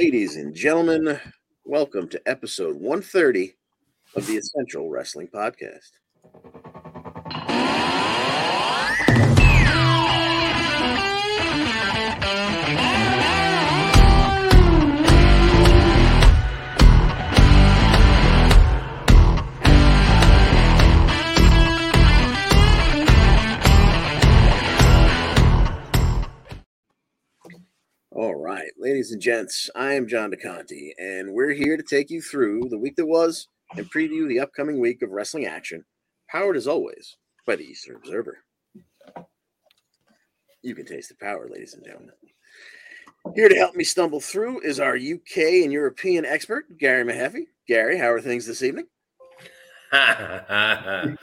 Ladies and gentlemen, welcome to episode 130 of the Essential Wrestling Podcast. Ladies and gents, I am John DeConti, and we're here to take you through the week that was and preview the upcoming week of wrestling action, powered as always by the Eastern Observer. You can taste the power, ladies and gentlemen. Here to help me stumble through is our UK and European expert, Gary Mahaffey. Gary, how are things this evening?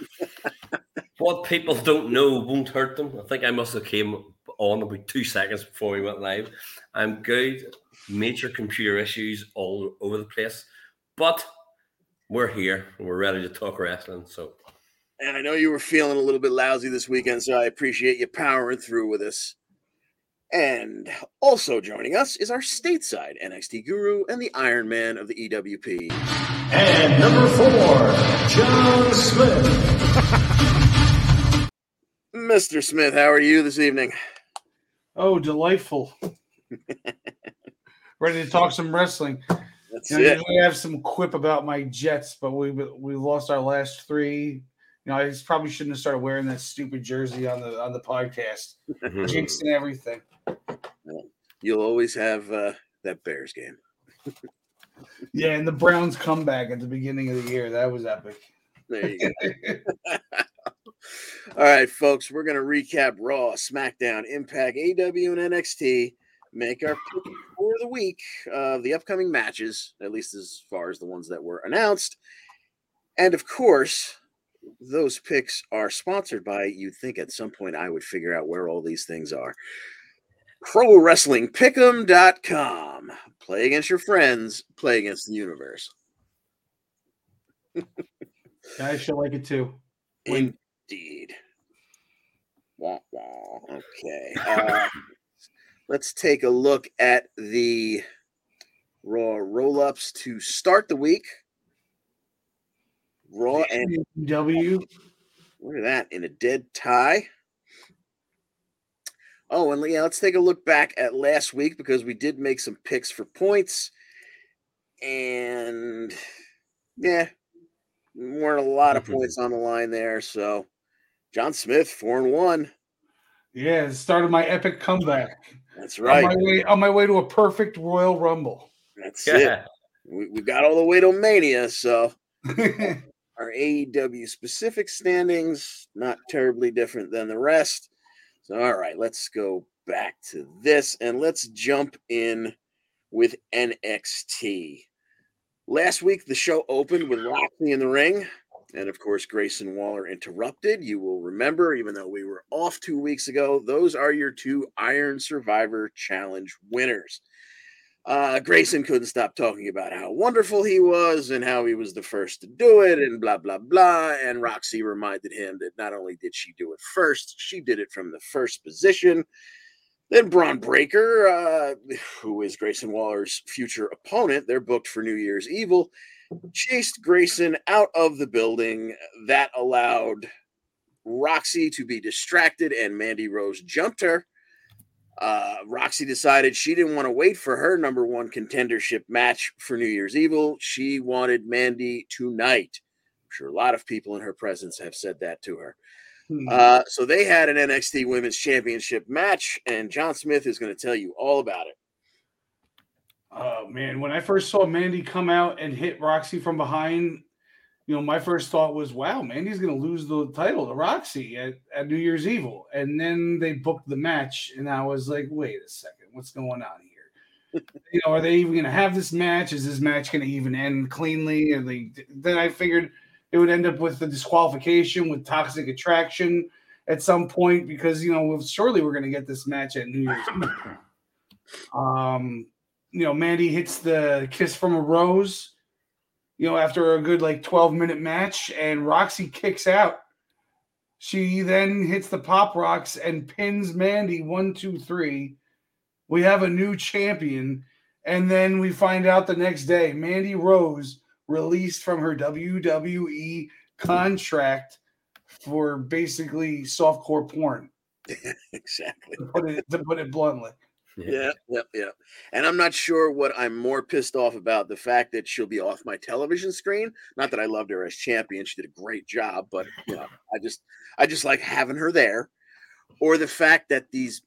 what people don't know won't hurt them. I think I must have came on about two seconds before we went live. I'm good. Major computer issues all over the place, but we're here. We're ready to talk wrestling. So, and I know you were feeling a little bit lousy this weekend, so I appreciate you powering through with us. And also joining us is our stateside NXT guru and the Iron Man of the EWP. And number four, John Smith. Mr. Smith, how are you this evening? Oh, delightful. Ready to talk some wrestling. That's You know, it. usually I have some quip about my Jets, but we we lost our last three. You know, I just probably shouldn't have started wearing that stupid jersey on the on the podcast, jinxing everything. You'll always have uh, that Bears game. Yeah, and the Browns comeback at the beginning of the year that was epic. There you go. All right, folks, we're going to recap Raw, SmackDown, Impact, AEW, and NXT. Make our pick for the week of the upcoming matches, at least as far as the ones that were announced. And of course, those picks are sponsored by, you'd think at some point I would figure out where all these things are. Pro Wrestling Pick'em.com. Play against your friends, play against the universe. I should like it too. Indeed. Wah, wah. Okay. Uh, let's take a look at the Raw roll ups to start the week. Raw and W. look at that in a dead tie. Oh, and yeah, let's take a look back at last week because we did make some picks for points. And yeah, weren't a lot of Mhm. points on the line there. So John Smith, four and one. Yeah, it started my epic comeback. That's On right. my way on my way to a perfect Royal Rumble. That's it. We, we got all the way to Mania. So our AEW specific standings, not terribly different than the rest. So, all right, let's go back to this and let's jump in with NXT. Last week, the show opened with Roxy in the ring. And of course, Grayson Waller interrupted. You will remember, even though we were off two weeks ago, those are your two Iron Survivor Challenge winners. Uh, Grayson couldn't stop talking about how wonderful he was and how he was the first to do it and blah, blah, blah. And Roxy reminded him that not only did she do it first, she did it from the first position. Then Bron Breakker, uh, who is Grayson Waller's future opponent, they're booked for New Year's Evil, chased Grayson out of the building. That allowed Roxy to be distracted, and Mandy Rose jumped her. Uh, Roxy decided she didn't want to wait for her number one contendership match for New Year's Evil. She wanted Mandy tonight. I'm sure a lot of people in her presence have said that to her. Hmm. Uh, so they had an NXT Women's Championship match, and John Smith is going to tell you all about it. Oh man, when I first saw Mandy come out and hit Roxy from behind, you know, my first thought was, "Wow, Mandy's going to lose the title to Roxy at, at New Year's Evil." And then they booked the match, and I was like, "Wait a second, what's going on here?" you know, are they even going to have this match? Is this match going to even end cleanly? And they then I figured it would end up with the disqualification with Toxic Attraction at some point because you know surely we're going to get this match at New Year's. Um, you know, Mandy hits the kiss from a rose, you know, after a good like 12 minute match, and Roxy kicks out. She then hits the pop rocks and pins Mandy one, two, three. We have a new champion, And then we find out the next day Mandy Rose released from her WWE contract for basically softcore porn. exactly. To put it, to put it bluntly. Yeah, yeah, yeah. And I'm not sure what I'm more pissed off about the fact that she'll be off my television screen. Not that I loved her as champion; she did a great job, but you know, I just, I just like having her there, or the fact that these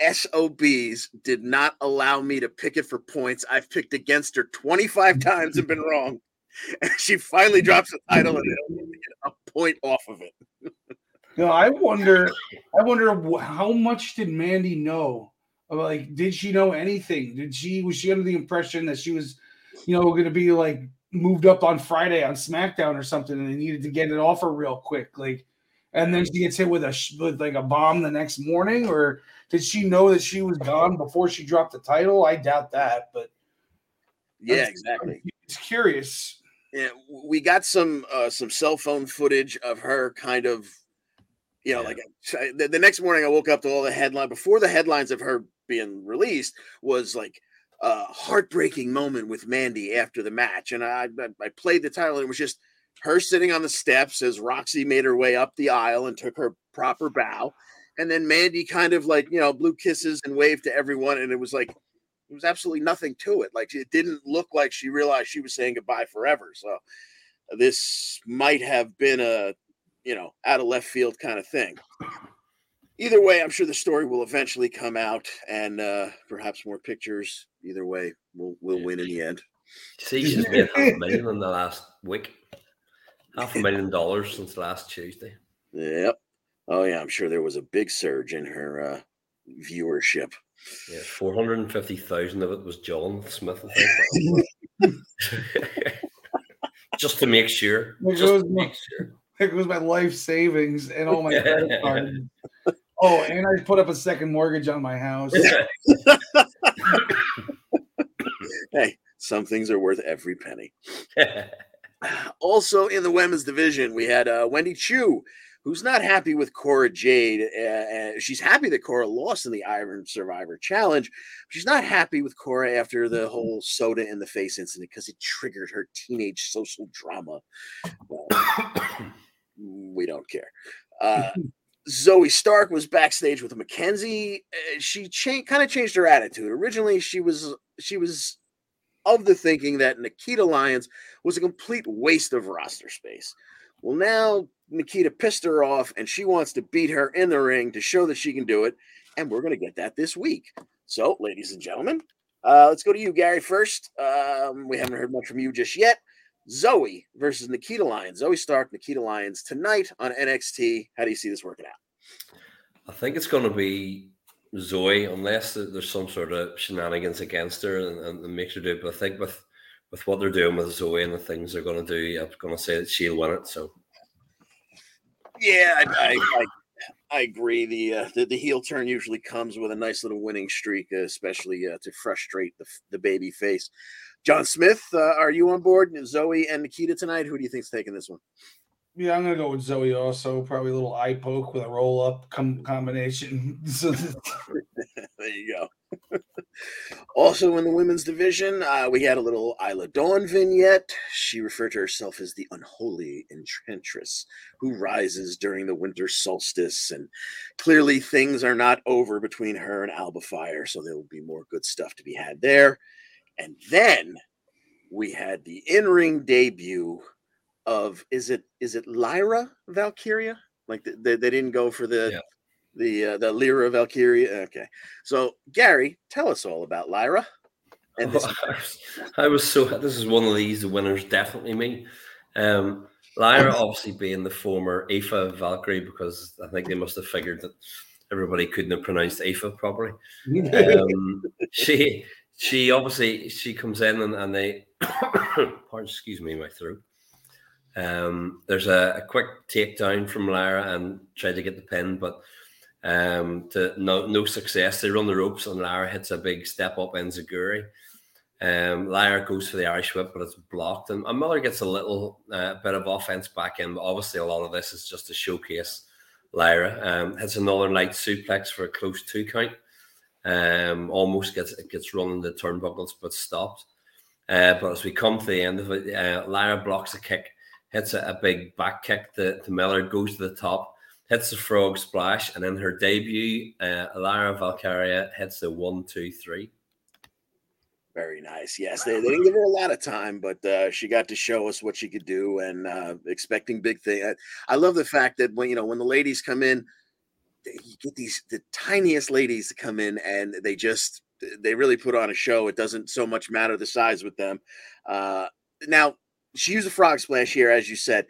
SOBs did not allow me to pick it for points. I've picked against her 25 times and been wrong, and she finally drops the title and they don't get a point off of it. No, I wonder. I wonder how much did Mandy know? About, like, did she know anything? Did she was she under the impression that she was, you know, going to be like moved up on Friday on SmackDown or something, and they needed to get it off her real quick, like, and then she gets hit with a with like a bomb the next morning, or did she know that she was gone before she dropped the title? I doubt that, but Yeah, exactly. it's curious. Yeah, we got some uh, some cell phone footage of her kind of, you know, Yeah. like the, the next morning I woke up to all the headline before the headlines of her being released was like a heartbreaking moment with Mandy after the match, and I I, I played the title and it was just her sitting on the steps as Roxy made her way up the aisle and took her proper bow, and then Mandy kind of like you know blew kisses and waved to everyone, and it was like there was absolutely nothing to it. Like it didn't look like she realized she was saying goodbye forever. So this might have been a you know out of left field kind of thing. Either way, I'm sure the story will eventually come out, and uh, perhaps more pictures. Either way, we'll we'll Yeah. win in the end. See, she's made half a million in the last week. Half a million dollars since last Tuesday. Yep. Oh yeah, I'm sure there was a big surge in her uh, viewership. Yeah, four hundred and fifty thousand of it was John Smith. Just to make sure. There Just to goes my- sure. There goes my life savings and all my credit cards. Oh, and I put up a second mortgage on my house. Hey, some things are worth every penny. Also in the women's division, we had uh, Wendy Choo, who's not happy with Cora Jade. Uh, uh, she's happy that Cora lost in the Iron Survivor Challenge. She's not happy with Cora after the whole soda in the face incident because it triggered her teenage social drama. Well, we don't care. Uh, Zoey Stark was backstage with Mackenzie. Uh, she kind of changed her attitude. Originally, she was she was of the thinking that Nikita Lyons was a complete waste of roster space. Well, now Nikita pissed her off and she wants to beat her in the ring to show that she can do it. And we're going to get that this week. So, ladies and gentlemen, uh, let's go to you, Gary, first. Um, we haven't heard much from you just yet. Zoey versus Nikita Lyons. Zoey Stark, Nikita Lyons tonight on NXT. How do you see this working out? I think it's going to be Zoey, unless there's some sort of shenanigans against her and, and, and makes her do it. But I think with with what they're doing with Zoey and the things they're going to do, I'm going to say that she'll win it. So Yeah, I, I, I, I agree. The, uh, the the heel turn usually comes with a nice little winning streak, uh, especially uh, to frustrate the the baby face. John Smith, uh, are you on board? Zoey and Nikita tonight. Who do you think's taking this one? Yeah, I'm gonna go with Zoey also. Probably a little eye poke with a roll up com- combination. There you go. also in the women's division, uh, we had a little Isla Dawn vignette. She referred to herself as the unholy enchantress who rises during the winter solstice. And clearly things are not over between her and Alba Fyre, so there will be more good stuff to be had there. And then we had the in-ring debut of is it is it Lyra Valkyria? Like th- they, they didn't go for the Yeah. the uh, the Lyra Valkyria. Okay, so Gary, tell us all about Lyra. And this, I was, I was so this is one of these the winners definitely me. Um, Lyra obviously being the former Aoife Valkyrie because I think they must have figured that everybody couldn't have pronounced Aoife properly. Um, she she obviously she comes in and, and they pardon, excuse me my throat. Um, there's a, a quick takedown from Lyra and tried to get the pin, but um, to no no success. They run the ropes and Lyra hits a big step up enzuigiri. Um, Lyra goes for the Irish whip, but it's blocked, and, and Miller gets a little uh, bit of offense back in. But obviously, a lot of this is just to showcase Lyra. Um, hits another light suplex for a close two count. Um, almost gets it gets running the turnbuckles, but stopped. Uh, but as we come to the end of it, uh, Lyra blocks a kick, hits a, a big back kick to, to Miller, goes to the top, hits the frog splash, and in her debut, uh, Lyra Valkyria hits the one, two, three. Very nice. Yes, they, they didn't give her a lot of time, but uh, she got to show us what she could do, and uh, expecting big thing. I, I love the fact that when you know when the ladies come in, they- you get these the tiniest ladies to come in, and they just they really put on a show. It doesn't so much matter the size with them. Uh, now she used a frog splash here, as you said.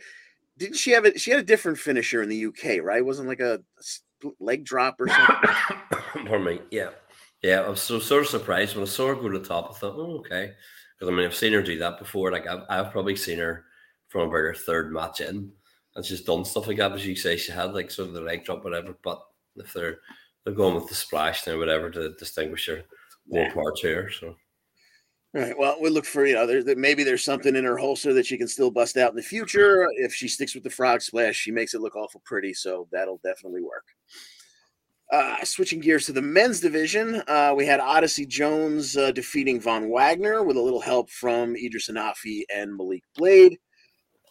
Didn't she have it? She had a different finisher in the UK, right? It wasn't like a leg drop or something. Pardon me. Yeah. Yeah. I was so sort of surprised when I saw her go to the top. I thought, oh, okay. Because I mean, I've seen her do that before. Like, I've, I've probably seen her from about her third match in, and she's done stuff like that. As you say, she had like sort of the leg drop, whatever. But if they're they're going with the splash now, whatever, to distinguish her more Nah. parts here. So, Right. Well, we look for you know there's maybe there's something in her holster that she can still bust out in the future. If she sticks with the frog splash, she makes it look awful pretty, so that'll definitely work. Uh, switching gears to the men's division, uh, we had Odyssey Jones uh, defeating Von Wagner with a little help from Edris Enofe and Malik Blade.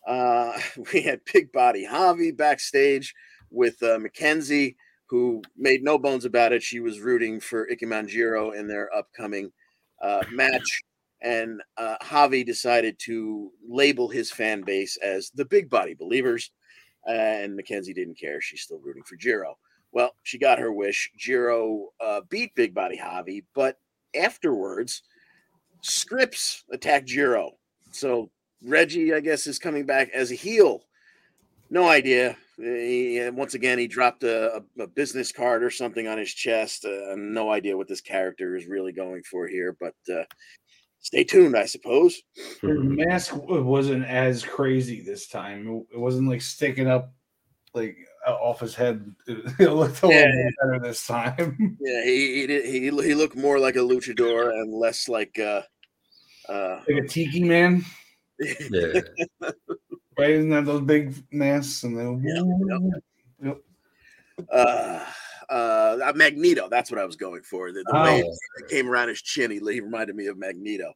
Uh, we had Big Body Javi backstage with uh, Mackenzie, who made no bones about it. She was rooting for Ikemen Jiro in their upcoming uh, match. And uh, Javi decided to label his fan base as the Big Body Believers. And Mackenzie didn't care. She's still rooting for Jiro. Well, she got her wish. Jiro uh, beat Big Body Javi, but afterwards, Scrypts attacked Jiro. So Reggie, I guess, is coming back as a heel. No idea. He, once again, he dropped a, a, business card or something on his chest. Uh, no idea what this character is really going for here, but uh, stay tuned, I suppose. His mask wasn't as crazy this time. It wasn't like sticking up like uh, off his head. It looked a little Yeah. bit better this time. Yeah, he he, he he looked more like a luchador and less like uh, uh, like a tiki man. Yeah. Isn't that those big masks and then Yeah, uh, uh, Magneto. That's what I was going for. The, the Oh. way it came around his chin, he, he reminded me of Magneto.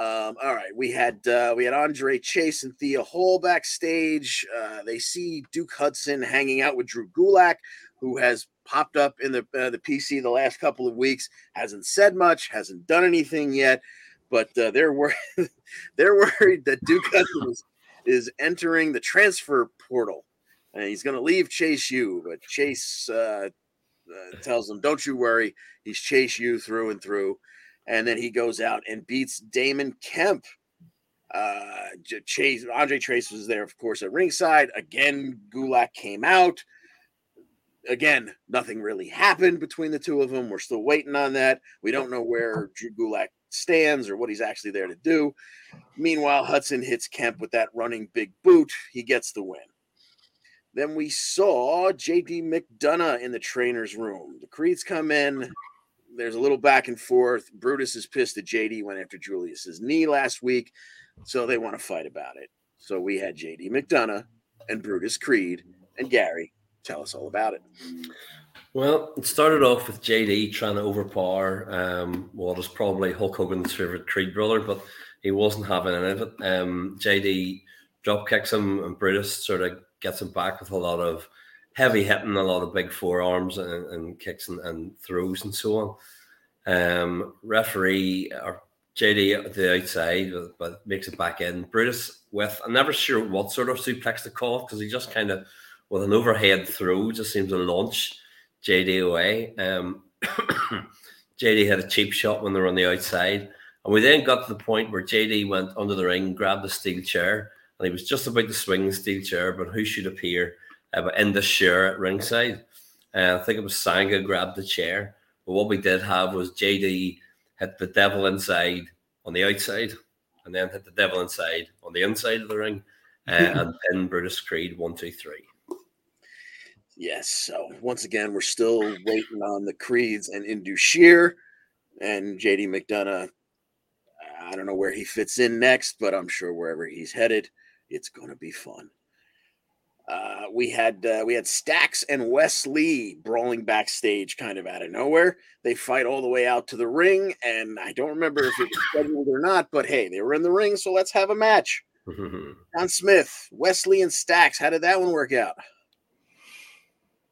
Um, all right, we had uh, we had Andre Chase and Thea Hail backstage. Uh, they see Duke Hudson hanging out with Drew Gulak, who has popped up in the uh, the PC the last couple of weeks. Hasn't said much, hasn't done anything yet, but uh, they're worried. they're worried that Duke is, entering the transfer portal, and he's going to leave Chase U. But Chase uh, uh, tells him, "Don't you worry, he's Chase U through and through." and then he goes out and beats Damon Kemp. Uh, Chase Andre Trace was there, of course, at ringside. Again, Gulak came out. Again, nothing really happened between the two of them. We're still waiting on that. We don't know where Drew Gulak stands or what he's actually there to do. Meanwhile, Hudson hits Kemp with that running big boot. He gets the win. Then we saw JD McDonagh in the trainer's room. The Creeds come in there's a little back and forth. Brutus is pissed at JD went after Julius's knee last week, so they want to fight about it. So we had JD McDonagh and Brutus Creed and Gary tell us all about it. Well, it started off with JD trying to overpower um, what is probably Hulk Hogan's favorite Creed brother, but he wasn't having any of it. Um, JD drop kicks him, and Brutus sort of gets him back with a lot of heavy hitting, a lot of big forearms and, and kicks and, and throws and so on. Um, referee or JD at the outside, but- makes it back in. Brutus with I'm never sure what sort of suplex to call because he just kind of with an overhead throw just seems to launch JD away. Um, JD had a cheap shot when they were on the outside. And we then got to the point where JD went under the ring, grabbed the steel chair, and he was just about to swing the steel chair, but who should appear uh, but in the chair at ringside? Uh, I think it was Sanga grabbed the chair. But what we did have was JD hit the devil inside on the outside, and then hit the devil inside on the inside of the ring, uh, and pin Brutus Creed one, two, three. Yes. So once again, we're still waiting on the Creeds and Indus Sher and JD McDonagh. I don't know where he fits in next, but I'm sure wherever he's headed, it's going to be fun. Uh, we had uh, we had Stacks and Wes Lee brawling backstage, kind of out of nowhere. They fight all the way out to the ring, and I don't remember if it was scheduled or not. But hey, they were in the ring, so let's have a match. John Smith, Wes Lee, and Stacks. How did that one work out?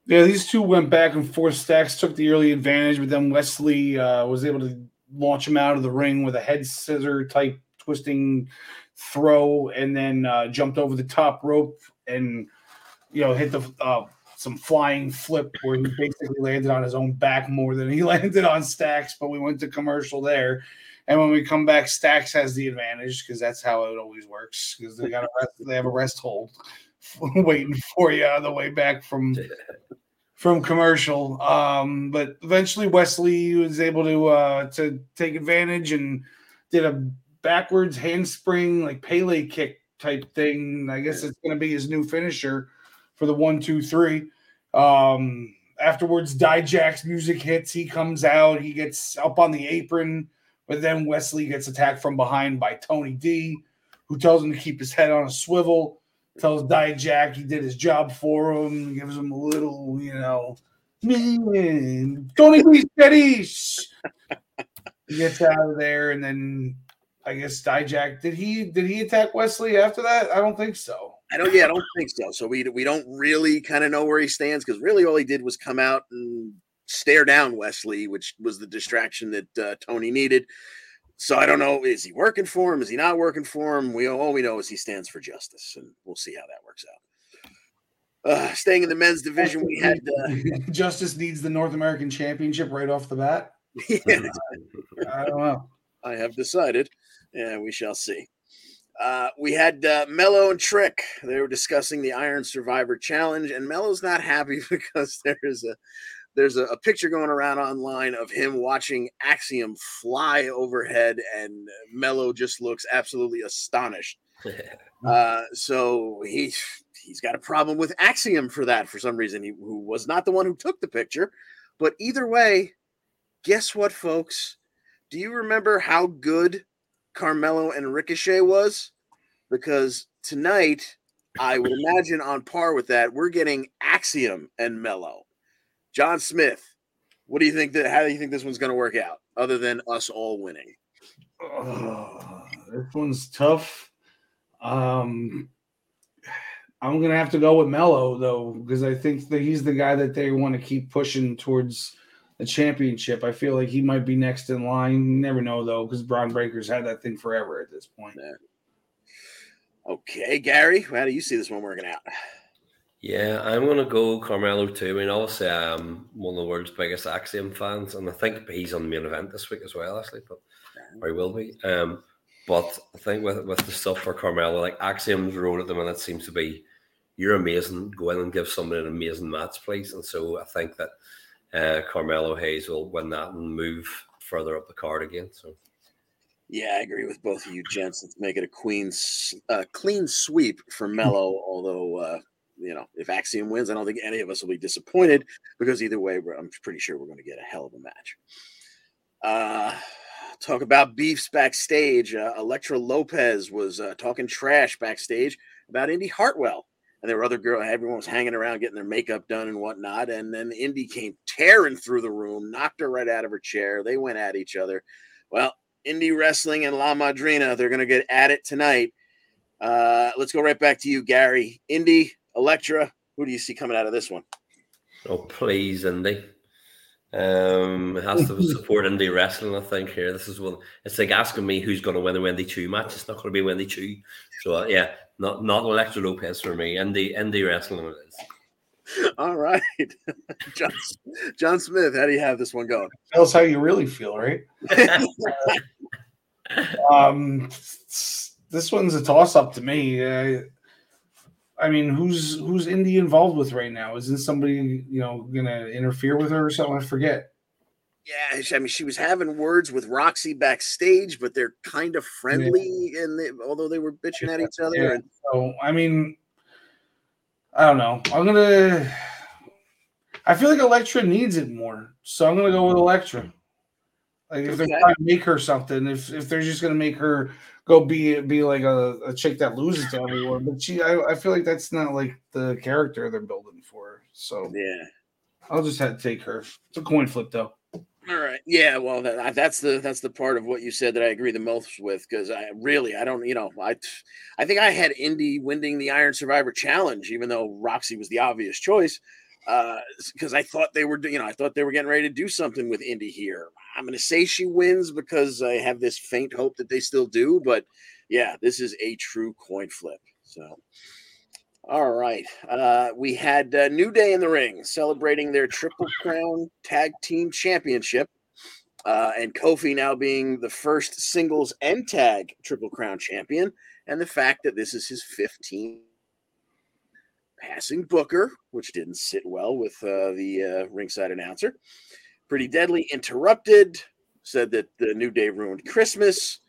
Yeah, these two went back and forth. Stacks took the early advantage, but then Wes Lee uh, was able to launch him out of the ring with a head scissor type twisting throw, and then uh, jumped over the top rope and you know hit the uh, some flying flip where he basically landed on his own back more than he landed on Stacks. But we went to commercial there. And when we come back, Stacks has the advantage because that's how it always works. Because they got a rest, they have a rest hold waiting for you on the way back from from commercial. Um, but eventually, Wes Lee was able to uh, to take advantage and did a backwards handspring like Pele kick type thing. I guess it's going to be his new finisher for the one, two, three. Um, afterwards, Dijak's music hits. He comes out. He gets up on the apron, but then Wes Lee gets attacked from behind by Tony D, who tells him to keep his head on a swivel. Tells Dijak he did his job for him. Gives him a little, you know, man, Tony steady. he gets out of there, and then I guess Dijak did he did he attack Wes Lee after that? I don't think so. I don't. Yeah, I don't think so. So we we don't really kind of know where he stands because really all he did was come out and stare down Wes Lee, which was the distraction that uh, Tony needed. So I don't know. Is he working for him? Is he not working for him? We all we know is he stands for justice, and we'll see how that works out. Uh, staying in the men's division, we had uh, Justice needs the North American Championship right off the bat. yeah, I don't know. I have decided. Yeah, we shall see. Uh, we had uh, Melo and Trick. They were discussing the Iron Survivor Challenge, and Melo's not happy because there is a there's a, a picture going around online of him watching Axiom fly overhead, and Melo just looks absolutely astonished. Uh, so he he's got a problem with Axiom for that for some reason. He who was not the one who took the picture, but either way, guess what, folks? Do you remember how good Carmelo and Ricochet was? Because tonight, I would imagine on par with that, we're getting Axiom and Melo. John Smith, what do you think that? How do you think this one's going to work out? Other than us all winning, Oh, this one's tough. Um, I'm gonna have to go with Melo though, because I think that he's the guy that they want to keep pushing towards the championship. I feel like he might be next in line. You never know though, because Bron Breakker's had that thing forever at this point. okay, Gary, how do you see this one working out? Yeah, I'm gonna go Carmelo too. I mean, obviously, I'm one of the world's biggest Axiom fans, and I think he's on the main event this week as well, actually. But or he will be. Um, but I think with with the stuff for Carmelo, like Axiom's road at the minute seems to be, you're amazing. Go in and give somebody an amazing match, please. And so I think that uh, Carmelo Hayes will win that and move further up the card again. So Yeah, I agree with both of you, gents. Let's make it a queen, uh, clean sweep for Melo. Although, uh, you know, if Axiom wins, I don't think any of us will be disappointed because either way, I'm pretty sure we're going to get a hell of a match. Uh, talk about beefs backstage. Uh, Elektra Lopez was uh, talking trash backstage about Indi Hartwell. And there were other girls, everyone was hanging around getting their makeup done and whatnot. And then Indi came tearing through the room, knocked her right out of her chair. They went at each other. Well, Indy Wrestling and La Madrina. They're going to get at it tonight. Uh, let's go right back to you, Gary. Indi, Elektra. Who do you see coming out of this one? oh please, Indi. Um, it has to support indie wrestling. I think here. This is one. It's like asking me who's going to win the Wendy Choo match. It's not going to be Wendy Choo. So uh, yeah, not not Elektra Lopez for me. Indie indie wrestling it is. All right, John, John Smith. How do you have this one going? Tell us how you really feel, right? Um, this one's a toss up to me. Uh, I mean, who's who's Indi involved with right now? Isn't somebody you know gonna interfere with her or something? I forget. Yeah, I mean, she was having words with Roxy backstage, but they're kind of friendly, and they, although they were bitching at each other, Yeah. and So I mean, I don't know. I'm gonna. I feel like Elektra needs it more, so I'm gonna go with Elektra. Like if they're trying to make her something, if if they're just gonna make her go be be like a, a chick that loses to everyone, but she, I, I feel like that's not like the character they're building for. her. So Yeah. I'll just have to take her. It's a coin flip though. All right. Yeah. Well, that, that's the that's the part of what you said that I agree the most with because I really I don't you know I I think I had Indi winning the Iron Survivor Challenge even though Roxy was the obvious choice uh, because I thought they were you know I thought they were getting ready to do something with Indi here. I'm going to say she wins because I have this faint hope that they still do, but yeah, this is a true coin flip. So. All right. Uh, we had uh, New Day in the ring celebrating their Triple Crown Tag Team Championship. Uh, and Kofi now being the first singles and tag Triple Crown champion. And the fact that this is his 15th passing Booker, which didn't sit well with uh, the uh, ringside announcer. Pretty Deadly interrupted, said that the New Day ruined Christmas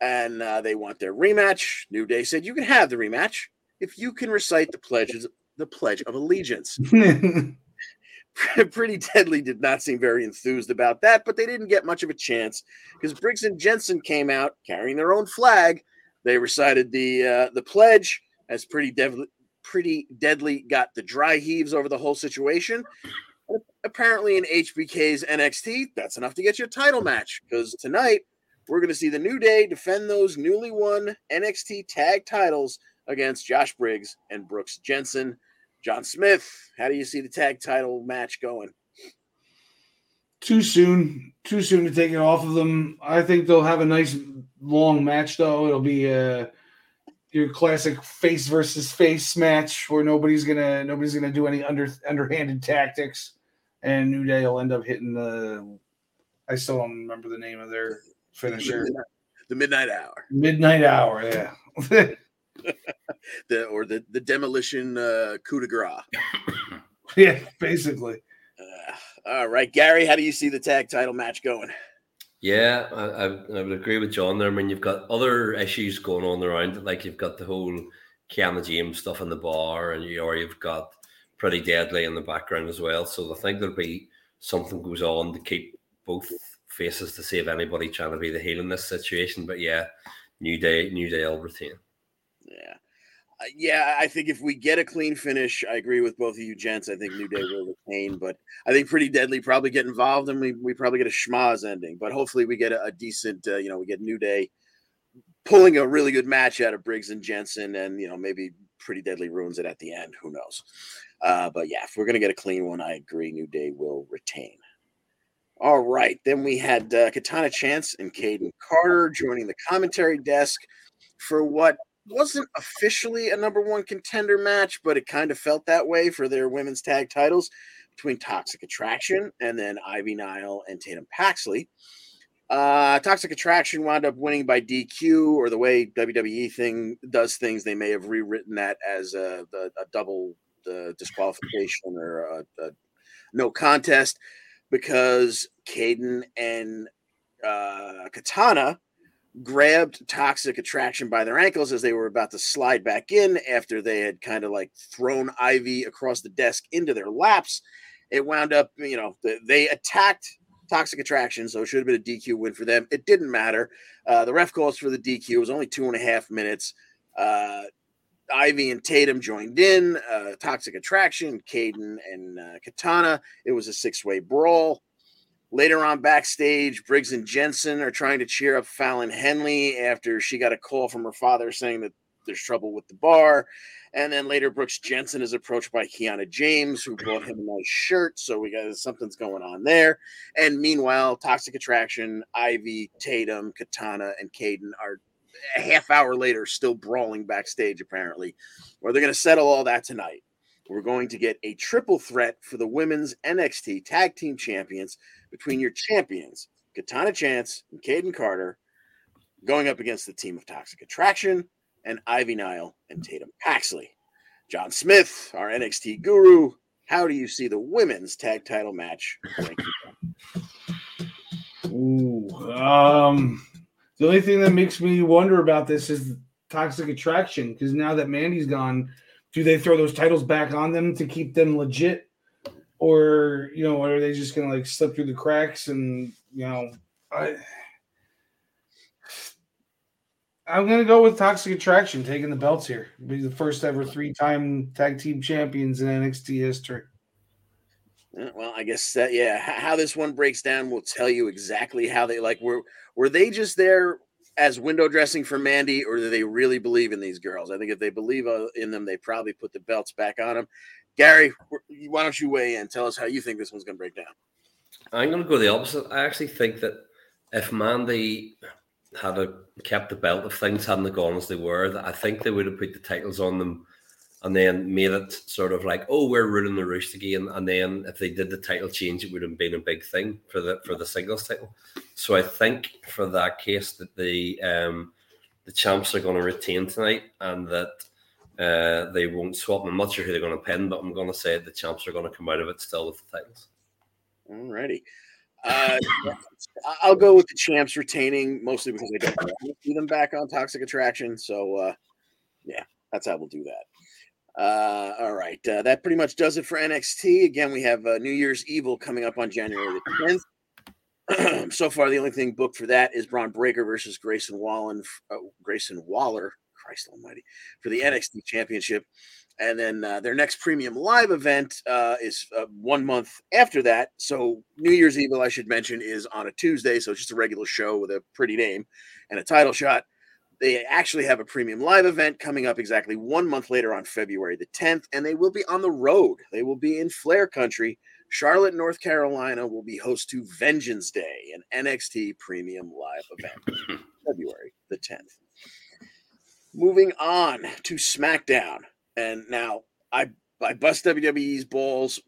and uh, they want their rematch. New Day said, You can have the rematch if you can recite the pledges the pledge of allegiance. Pretty deadly did not seem very enthused about that but they didn't get much of a chance because briggs and jensen came out carrying their own flag. They recited the uh, the pledge as pretty deadly pretty deadly got the dry heaves over the whole situation apparently in hbk's nxt that's enough to get you a title match because tonight we're going to see the new day defend those newly won nxt tag titles against Josh Briggs and Brooks Jensen. John Smith, how do you see the tag title match going? too soon. Too soon to take it off of them. I think they'll have a nice long match though. It'll be uh your classic face versus face match where nobody's gonna nobody's gonna do any under underhanded tactics, and New Day will end up hitting the. I still don't remember the name of their finisher. The Midnight Hour, Midnight Hour. Yeah. the or the the demolition uh, coup de grace. yeah. Basically. Uh, all right, Gary, how do you see the tag title match going? Yeah, I, I, I would agree with John there. I mean, you've got other issues going on around like you've got the whole Kiana James stuff in the bar, and you or you've got Pretty Deadly in the background as well. So I think there'll be something goes on to keep both faces to save anybody trying to be the heel in this situation. But yeah, New Day, New Day will retain. Yeah. Uh, yeah, I think if we get a clean finish, I agree with both of you gents. I think New Day will retain, but I think Pretty Deadly probably get involved and we, we probably get a schmaz ending. But hopefully we get a, a decent, uh, you know, we get New Day pulling a really good match out of Briggs and Jensen, and you know maybe Pretty Deadly ruins it at the end. Who knows? Uh, but yeah, if we're gonna get a clean one, I agree. New Day will retain. All right, then we had uh, Katana Chance and Kayden Carter joining the commentary desk for what wasn't officially a number one contender match, but it kind of felt that way for their women's tag titles between Toxic Attraction and then Ivy Nile and Tatum Paxley. Uh, Toxic Attraction wound up winning by DQ, or the way WWE thing does things, they may have rewritten that as a, a, a double uh, disqualification or a, a no contest because Kayden and uh, Katana grabbed Toxic Attraction by their ankles as they were about to slide back in after they had kind of like thrown Ivy across the desk into their laps. It wound up, you know, they attacked Toxic Attraction, so it should have been a DQ win for them. It didn't matter. Uh, the ref calls for the DQ. It was only two and a half minutes. Uh, Ivy and Tatum joined in. Uh, Toxic Attraction, Kayden and uh, Katana. It was a six-way brawl. Later on, backstage, Briggs and Jensen are trying to cheer up Fallon Henley after she got a call from her father saying that there's trouble with the bar. And then later, Brooks Jensen is approached by Kiana James, who bought him a nice shirt. So we got something's going on there. And meanwhile, Toxic Attraction, Ivy, Tatum, Katana, and Kayden are a half hour later still brawling backstage, apparently. Or they're going to settle all that tonight. We're going to get a triple threat for the women's NXT Tag Team Champions between your champions, Katana Chance and Kayden Carter, going up against the team of Toxic Attraction and Ivy Nile and Tatum Paxley. John Smith, our NXT guru, how do you see the women's tag title match? Ooh, um, the only thing that makes me wonder about this is toxic attraction because now that Mandy's gone, do they throw those titles back on them to keep them legit, or you know, are they just gonna like slip through the cracks and you know I, I'm gonna go with Toxic Attraction taking the belts here. Be the first ever three-time tag team champions in NXT history. Well, I guess that yeah, how this one breaks down will tell you exactly how they like were were they just there as window dressing for Mandy, or do they really believe in these girls? I think if they believe uh, in them, they probably put the belts back on them. Gary, why don't you weigh in? Tell us how you think this one's going to break down. I'm going to go the opposite. I actually think that if Mandy had a, kept the belt, if things hadn't gone as they were, that I think they would have put the titles on them and then made it sort of like, oh, we're ruling the roost again. And then if they did the title change, it would have been a big thing for the for the singles title. So I think for that case that the um, the champs are going to retain tonight and that uh, they won't swap. I'm not sure who they're going to pin, but I'm going to say the champs are going to come out of it still with the titles. Alrighty. Uh, I'll go with the champs retaining mostly because I don't see them back on Toxic Attraction. So, uh, yeah, that's how we'll do that. Uh, all right. Uh, that pretty much does it for NXT. Again, we have uh, New Year's Evil coming up on January the 10th. so far, the only thing booked for that is Bron Breakker versus Grayson Wallen, uh, Grayson Waller, Christ Almighty, for the NXT Championship. And then uh, their next premium live event uh, is uh, one month after that. So New Year's Evil, I should mention, is on a Tuesday. So it's just a regular show with a pretty name and a title shot. They actually have a premium live event coming up exactly one month later on February the 10th, and they will be on the road. They will be in Flair Country. Charlotte, North Carolina will be host to Vengeance Day, an NXT premium live event, February the 10th. Moving on to SmackDown. And now I I bust WWE's balls.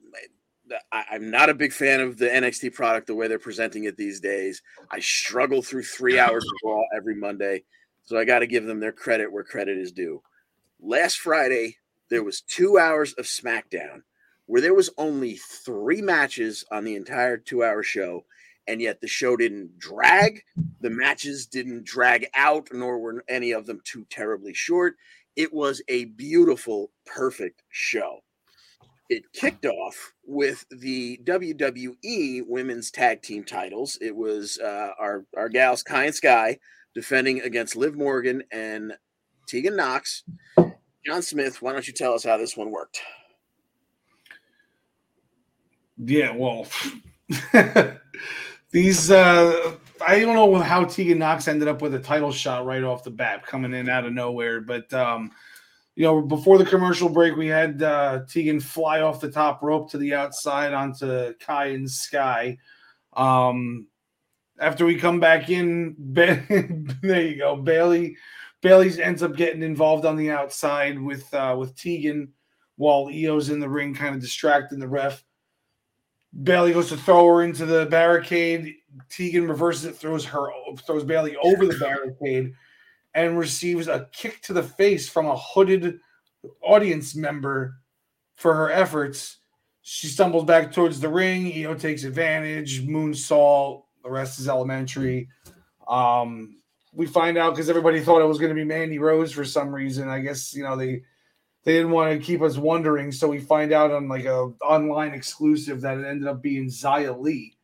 I, am not a big fan of the NXT product the way they're presenting it these days. I struggle through three hours of Raw every Monday. So I got to give them their credit where credit is due. Last Friday, there was two hours of SmackDown where there was only three matches on the entire two hour show. And yet the show didn't drag. The matches didn't drag out, nor were any of them too terribly short. It was a beautiful, perfect show. It kicked off with the WWE Women's Tag Team titles. It was uh, our, our gals, Kai and Sky, defending against Liv Morgan and Tegan Knox. John Smith, why don't you tell us how this one worked? Yeah, well, these uh I don't know how Tegan Knox ended up with a title shot right off the bat, coming in out of nowhere. But um, you know, before the commercial break, we had uh, Tegan fly off the top rope to the outside onto Kai and Sky. Um, after we come back in, there you go. Bailey Bayley ends up getting involved on the outside with uh, with Tegan while Iyo's in the ring, kind of distracting the ref. Bayley goes to throw her into the barricade. Tegan reverses it, throws her, throws Bayley over the barricade, and receives a kick to the face from a hooded audience member for her efforts. She stumbles back towards the ring. Iyo takes advantage, moonsault, the rest is elementary. Um, we find out because everybody thought it was going to be Mandy Rose for some reason. I guess you know they they didn't want to keep us wondering, so we find out on like a online exclusive that it ended up being Xia Li,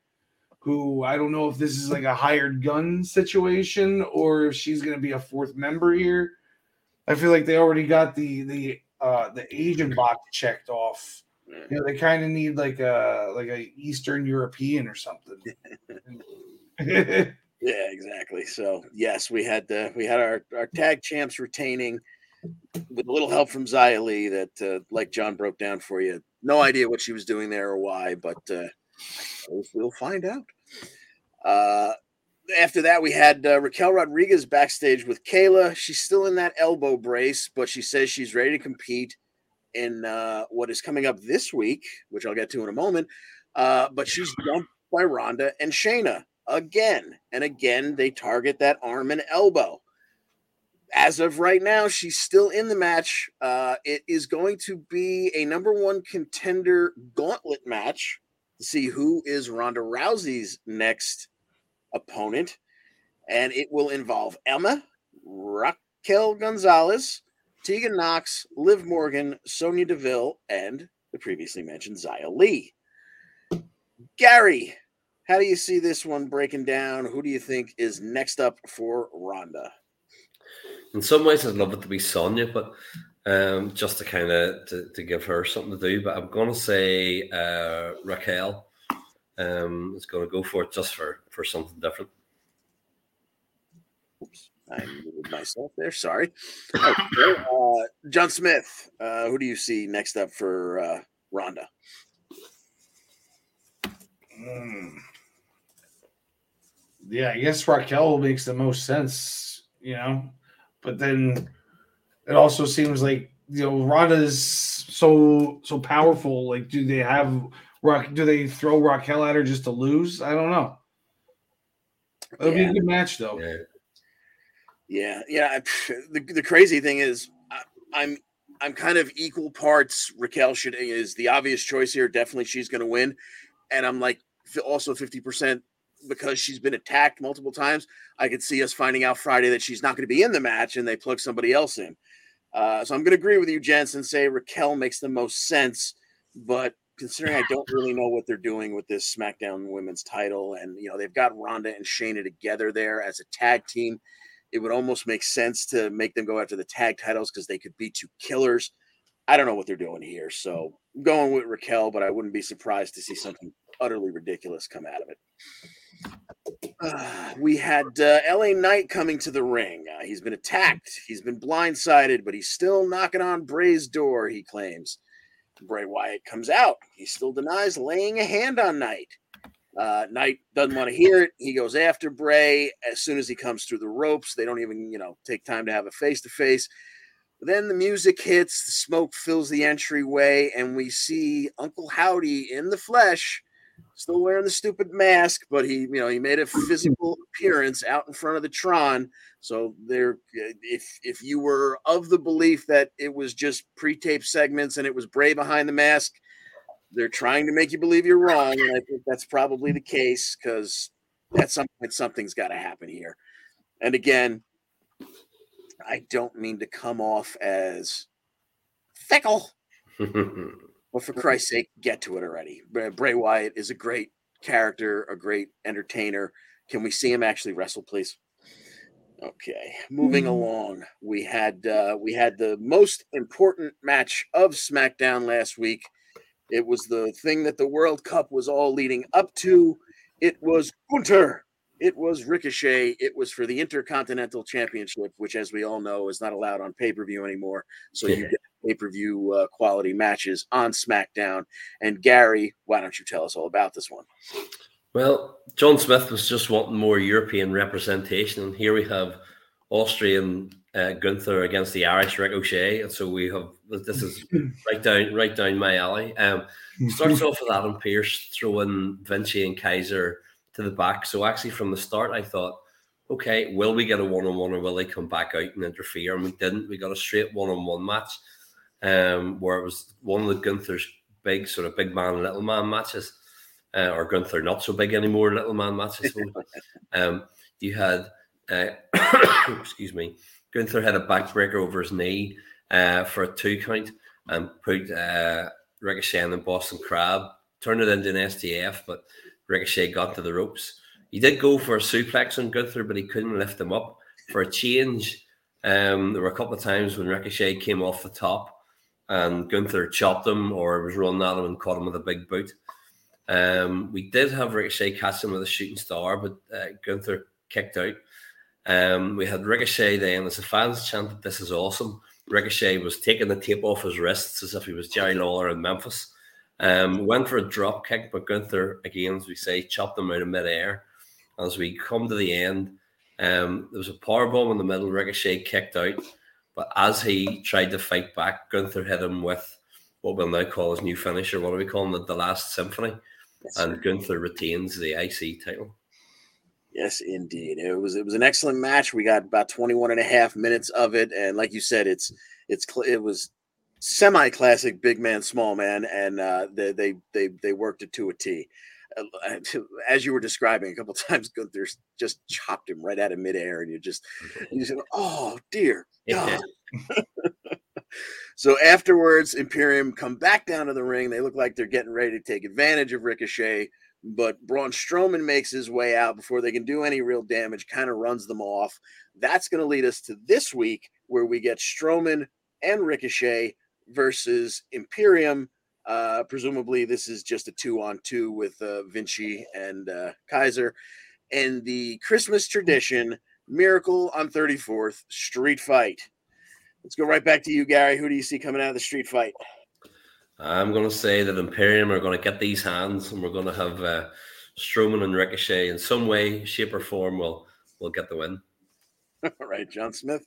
who I don't know if this is like a hired gun situation or if she's going to be a fourth member here. I feel like they already got the the uh, the Asian box checked off you know, they kind of need like a like a Eastern European or something. yeah, exactly. So yes, we had the we had our our tag champs retaining with a little help from Xia Li that uh, like John broke down for you. No idea what she was doing there or why, but uh, we'll find out. Uh, after that, we had uh, Raquel Rodriguez backstage with Kayla. She's still in that elbow brace, but she says she's ready to compete in uh, what is coming up this week, which I'll get to in a moment. Uh, but she's dumped by Ronda and Shayna again. And again, they target that arm and elbow. As of right now, she's still in the match. Uh, it is going to be a number one contender gauntlet match to see who is Ronda Rousey's next opponent. And it will involve Emma, Raquel Gonzalez, Tegan Knox, Liv Morgan, Sonya Deville, and the previously mentioned Xia Li. Gary, How do you see this one breaking down? Who do you think is next up for Ronda? In some ways, I'd love it to be Sonya, but um, just to kind of to, to, give her something to do. But I'm going to say uh, Raquel um, is going to go for it just for for something different. Oops, I muted myself there. Sorry. Okay, uh, John Smith, uh, who do you see next up for uh, Ronda? Mm. Yeah, I guess Raquel makes the most sense, you know. But then it also seems like you know Ronda's so so powerful. Like, do they have Rock? Do they throw Raquel at her just to lose? I don't know. It'll yeah. be a good match though. Yeah, yeah. yeah. The, the crazy thing is, I, I'm I'm kind of equal parts. Raquel should is the obvious choice here. Definitely, she's going to win, and I'm like also fifty percent because she's been attacked multiple times. I could see us finding out Friday that she's not going to be in the match, and they plug somebody else in. Uh, so I'm going to agree with you, Jensen. Say Raquel makes the most sense, but considering I don't really know what they're doing with this SmackDown Women's Title, and you know they've got Ronda and Shayna together there as a tag team, it would almost make sense to make them go after the tag titles because they could be two killers. I don't know what they're doing here, so I'm going with Raquel, but I wouldn't be surprised to see something utterly ridiculous come out of it. Uh, we had uh, LA Knight coming to the ring. Uh, he's been attacked. He's been blindsided, but he's still knocking on Bray's door, he claims. Bray Wyatt comes out. He still denies laying a hand on Knight. Uh, Knight doesn't want to hear it. He goes after Bray as soon as he comes through the ropes. They don't even, you know, take time to have a face to face. Then the music hits, the smoke fills the entryway, and we see Uncle Howdy in the flesh still wearing the stupid mask, but he, you know, he made a physical appearance out in front of the Tron. So there, if if you were of the belief that it was just pre-tape segments and it was Bray behind the mask, they're trying to make you believe you're wrong, and I think that's probably the case because at some point something's got to happen here. And again, I don't mean to come off as fickle. But for Christ's sake, get to it already. Bray Wyatt is a great character, a great entertainer. Can we see him actually wrestle, please? Okay, moving mm-hmm. along. We had uh, we had the most important match of SmackDown last week. It was the thing that the World Cup was all leading up to. It was Gunther. It was Ricochet. It was for the Intercontinental Championship, which, as we all know, is not allowed on pay per view anymore. So you get pay per view uh, quality matches on SmackDown. And Gary, why don't you tell us all about this one? Well, John Smith was just wanting more European representation, and here we have Austrian uh, Gunther against the Irish Ricochet, and so we have this is right down right down my alley. Um, starts off with Adam Pearce throwing Vinci and Kaiser to the back. So actually, from the start, I thought, okay, will we get a one on one, or will they come back out and interfere? And we didn't. We got a straight one on one match um, where it was one of the Gunther's big sort of big man, little man matches, uh, or Gunther not so big anymore, little man matches. um, you had, uh, excuse me, Gunther had a backbreaker over his knee uh, for a two count and put uh, Ricochet and Boston Crab, turned it into an STF, but Ricochet got to the ropes. He did go for a suplex on Gunther, but he couldn't lift him up. For a change, um, there were a couple of times when Ricochet came off the top and Gunther chopped him or was running at him and caught him with a big boot. Um, we did have Ricochet catch him with a shooting star, but uh, Gunther kicked out. Um, we had Ricochet then, as the fans chanted, This is awesome. Ricochet was taking the tape off his wrists as if he was Jerry Lawler in Memphis. Um, went for a drop kick, but Gunther, again, as we say, chopped him out of midair. As we come to the end, um, there was a power bomb in the middle. Ricochet kicked out. But as he tried to fight back, Gunther hit him with what we'll now call his new finisher. What are we calling it? The Last Symphony. Yes, and Gunther retains the IC title. Yes, indeed. It was it was an excellent match. We got about 21 and a half minutes of it. And like you said, it's it's it was semi classic big man, small man, and uh, they, they they they worked it to a T. As you were describing a couple times, Gunther just chopped him right out of midair, and you just you said, "Oh dear God." so afterwards, Imperium come back down to the ring. They look like they're getting ready to take advantage of Ricochet. But Braun Strowman makes his way out before they can do any real damage, kind of runs them off. That's going to lead us to this week where we get Strowman and Ricochet versus Imperium. Uh, presumably, this is just a two on two with uh, Vinci and uh, Kaiser. And the Christmas tradition Miracle on 34th Street Fight. Let's go right back to you, Gary. Who do you see coming out of the street fight? I'm going to say that Imperium are going to get these hands, and we're going to have uh, Strowman and Ricochet in some way, shape, or form. Will will get the win. All right, John Smith.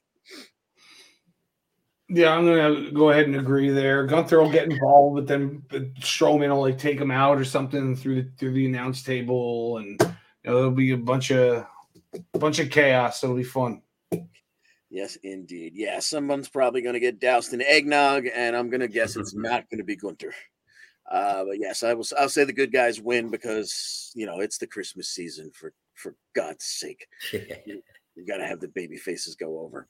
Yeah, I'm gonna go ahead and agree there. Gunther will get involved, but then Strowman will like take him out or something through the through the announce table, and you know, there'll be a bunch of a bunch of chaos. It'll be fun. Yes, indeed. Yeah, someone's probably going to get doused in eggnog, and I'm going to guess it's not going to be Gunther. Uh, but yes, I will. I'll say the good guys win because you know it's the Christmas season. For for God's sake, you, you got to have the baby faces go over.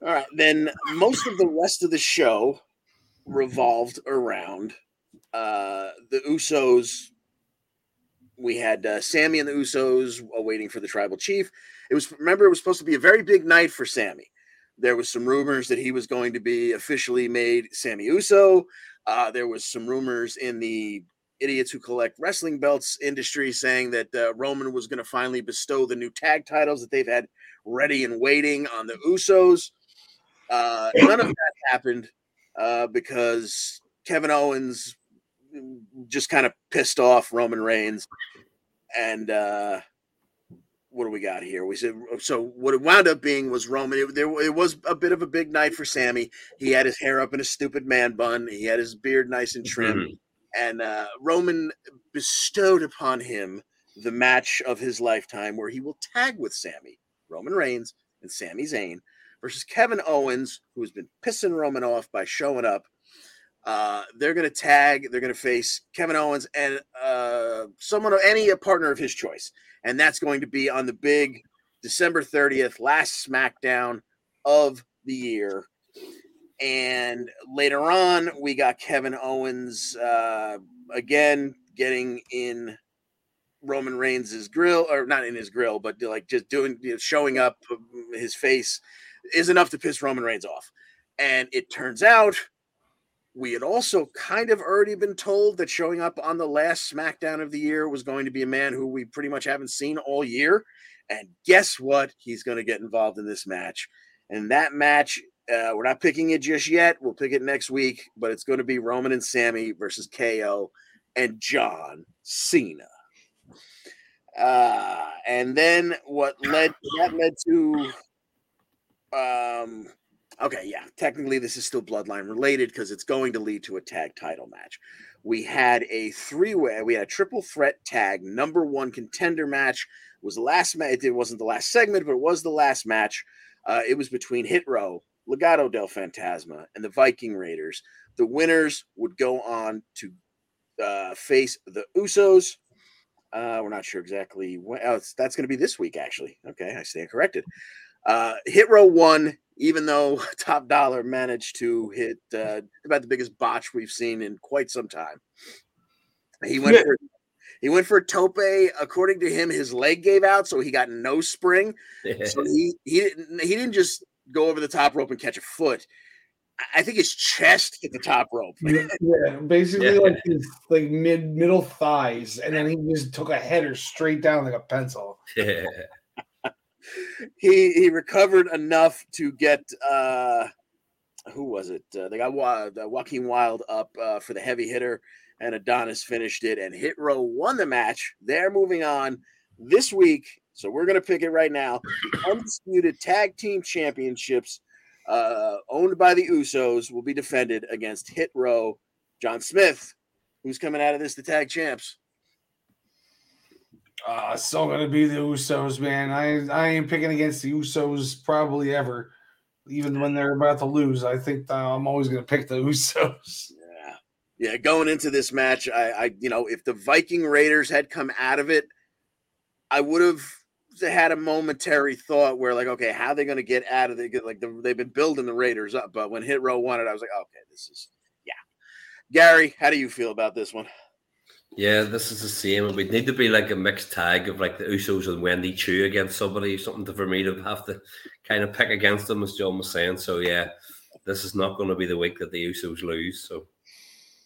All right, then most of the rest of the show revolved around uh, the Usos. We had uh, Sami and the Usos waiting for the tribal chief. It was remember it was supposed to be a very big night for Sami. There was some rumors that he was going to be officially made Sami Uso. Uh, there was some rumors in the idiots who collect wrestling belts industry saying that uh, Roman was going to finally bestow the new tag titles that they've had ready and waiting on the Usos. Uh, none of that happened uh, because Kevin Owens just kind of pissed off Roman Reigns and uh, what do we got here? We said so. What it wound up being was Roman. It, there, it was a bit of a big night for Sami. He had his hair up in a stupid man bun. He had his beard nice and trim, mm-hmm. and uh, Roman bestowed upon him the match of his lifetime, where he will tag with Sami, Roman Reigns, and Sami Zayn versus Kevin Owens, who has been pissing Roman off by showing up. Uh, they're going to tag. They're going to face Kevin Owens and uh, someone, of any partner of his choice and that's going to be on the big December 30th, last SmackDown of the year. And later on, we got Kevin Owens uh, again getting in Roman Reigns' grill, or not in his grill, but like just doing, you know, showing up. His face is enough to piss Roman Reigns off. And it turns out we had also kind of already been told that showing up on the last SmackDown of the year was going to be a man who we pretty much haven't seen all year. And guess what? He's going to get involved in this match. And that match, uh, we're not picking it just yet. We'll pick it next week, but it's going to be Roman and Sami versus KO and John Cena. Uh, and then what led that led to um Okay, yeah. Technically, this is still bloodline related because it's going to lead to a tag title match. We had a three way, we had a triple threat tag number one contender match. It was the last match. It wasn't the last segment, but it was the last match. Uh, it was between Hit Row, Legado del Fantasma, and the Viking Raiders. The winners would go on to uh, face the Usos. Uh, we're not sure exactly when. Oh, that's going to be this week, actually. Okay, I stand corrected. Uh, Hit Row one, even though Top Dollar managed to hit uh, about the biggest botch we've seen in quite some time. He went for he went for a tope. According to him, his leg gave out, so he got no spring. so he he didn't he didn't just go over the top rope and catch a foot. I think his chest hit the top rope. yeah, basically yeah. like his like mid middle thighs, and then he just took a header straight down like a pencil. Yeah he he recovered enough to get uh who was it? Uh, they got uh, Joaquin Wilde up uh, for the heavy hitter, and Adonis finished it, and Hit Row won the match. They're moving on this week, so we're gonna pick it right now. Undisputed Tag Team Championships, uh, owned by the Usos, will be defended against Hit Row. John Smith, who's coming out of this, the tag champs. Uh, still gonna be the Usos, man. I I ain't picking against the Usos probably ever, even when they're about to lose. I think I'm always gonna pick the Usos. Yeah, yeah. Going into this match, I, I you know, if the Viking Raiders had come out of it, I would have had a momentary thought where like, okay, how are they gonna get out of it? Like the, they've been building the Raiders up, but when Hit Row won it, I was like, okay, this is yeah. Gary, how do you feel about this one? Yeah, this is the same. We'd need to be like a mixed tag of like the Usos and Wendy Choo against somebody, something to, for me to have to kind of pick against them, as John was saying. So yeah, this is not going to be the week that the Usos lose. So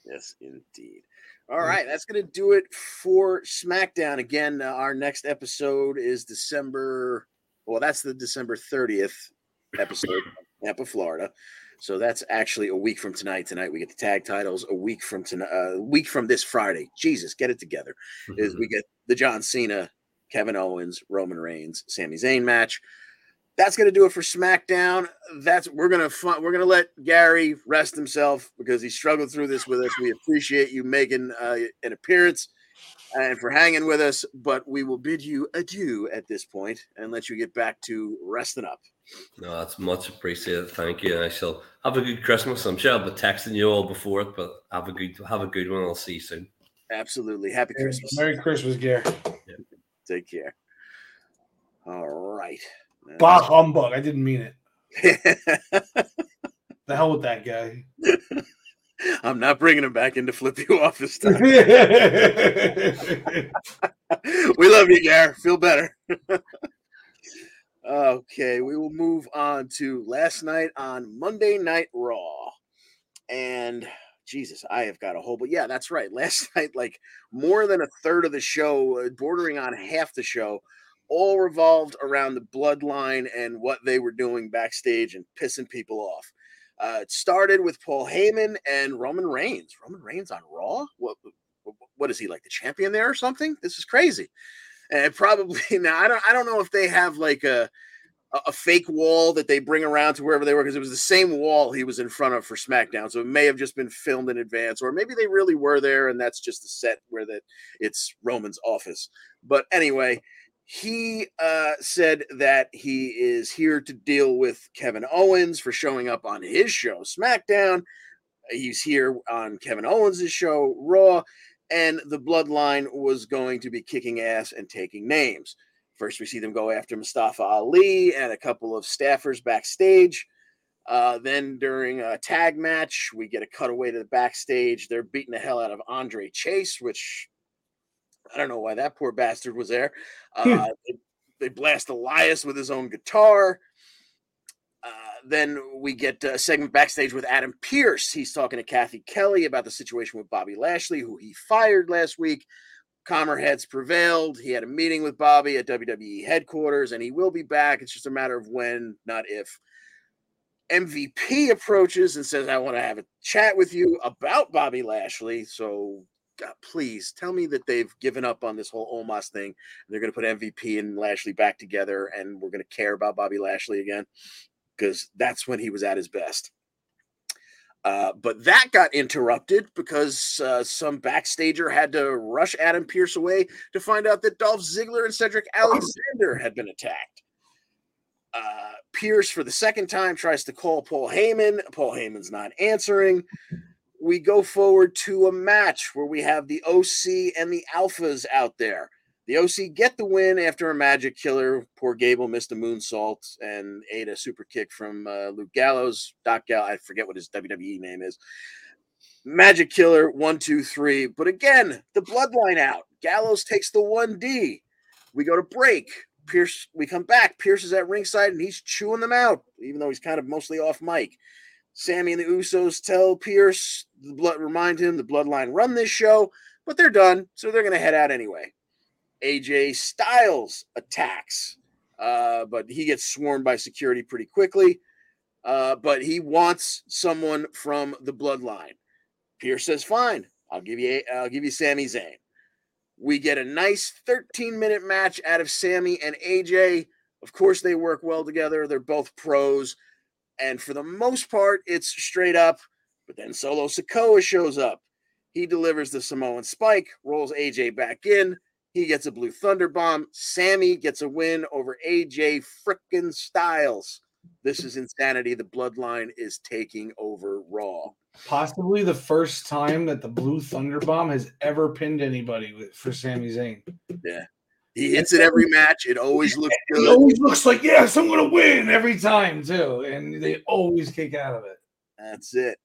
yes, indeed. All right, that's going to do it for SmackDown. Again, uh, our next episode is December. Well, that's the December 30th episode, Tampa, Florida. So that's actually a week from tonight. Tonight we get the tag titles. A week from tonight, uh, a week from this Friday. Jesus, get it together. Mm-hmm. Is we get the John Cena, Kevin Owens, Roman Reigns, Sami Zayn match. That's going to do it for SmackDown. That's we're gonna fun, we're gonna let Gary rest himself because he struggled through this with us. We appreciate you making uh, an appearance and for hanging with us. But we will bid you adieu at this point and let you get back to resting up. No, that's much appreciated. Thank you. I shall have a good Christmas. I'm sure I'll be texting you all before it, but have a good have a good one. I'll see you soon. Absolutely. Happy Christmas. Merry Christmas, Gary. Yeah. Take care. All right. Bah humbug. I didn't mean it. the hell with that guy. I'm not bringing him back in to flip you off this time. we love you, Gary. Feel better. Okay, we will move on to last night on Monday Night Raw. And Jesus, I have got a whole, but yeah, that's right. Last night, like more than a third of the show, uh, bordering on half the show, all revolved around the bloodline and what they were doing backstage and pissing people off. Uh, it started with Paul Heyman and Roman Reigns. Roman Reigns on Raw? What, what is he like the champion there or something? This is crazy and probably now I don't I don't know if they have like a a fake wall that they bring around to wherever they were because it was the same wall he was in front of for SmackDown. So it may have just been filmed in advance, or maybe they really were there and that's just the set where that it's Roman's office. But anyway, he uh, said that he is here to deal with Kevin Owens for showing up on his show SmackDown. He's here on Kevin Owens' show Raw, and the bloodline was going to be kicking ass and taking names. First, we see them go after Mustafa Ali and a couple of staffers backstage. Uh, then, during a tag match, we get a cutaway to the backstage. They're beating the hell out of Andre Chase, which I don't know why that poor bastard was there. Uh, they, they blast Elias with his own guitar. Uh, then we get a segment backstage with Adam Pearce. He's talking to Kathy Kelly about the situation with Bobby Lashley, who he fired last week. Calmer heads prevailed. He had a meeting with Bobby at WWE headquarters, and he will be back. It's just a matter of when, not if. MVP approaches and says, I want to have a chat with you about Bobby Lashley. So God, please tell me that they've given up on this whole Omos thing. They're going to put MVP and Lashley back together, and we're going to care about Bobby Lashley again because that's when he was at his best. Uh, but that got interrupted because uh, some backstager had to rush Adam Pearce away to find out that Dolph Ziggler and Cedric Alexander had been attacked. Uh, Pearce, for the second time, tries to call Paul Heyman. Paul Heyman's not answering. We go forward to a match where we have the OC and the Alphas out there. The OC get the win after a magic killer. Poor Gable missed a moonsault and ate a super kick from uh, Luke Gallows. Doc Gal, I forget what his WWE name is. Magic killer, one, two, three. But again, the bloodline out. Gallows takes the 1D. We go to break. Pearce, we come back. Pearce is at ringside and he's chewing them out, even though he's kind of mostly off mic. Sami and the Usos tell Pearce, the blood, remind him the bloodline run this show, but they're done, so they're going to head out anyway. AJ Styles attacks, uh, but he gets swarmed by security pretty quickly. Uh, but he wants someone from the bloodline. Pearce says, "Fine, I'll give you. I'll give you Sami Zayn." We get a nice 13 minute match out of Sami and AJ. Of course, they work well together. They're both pros, and for the most part, it's straight up. But then Solo Sikoa shows up. He delivers the Samoan spike, rolls AJ back in. He gets a blue thunder bomb. Sami gets a win over AJ frickin' Styles. This is insanity. The bloodline is taking over Raw. Possibly the first time that the blue thunder bomb has ever pinned anybody with, for Sami Zayn. Yeah. He hits it every match. It always looks good. It always looks like, yes, I'm going to win every time, too. And they always kick out of it. That's it.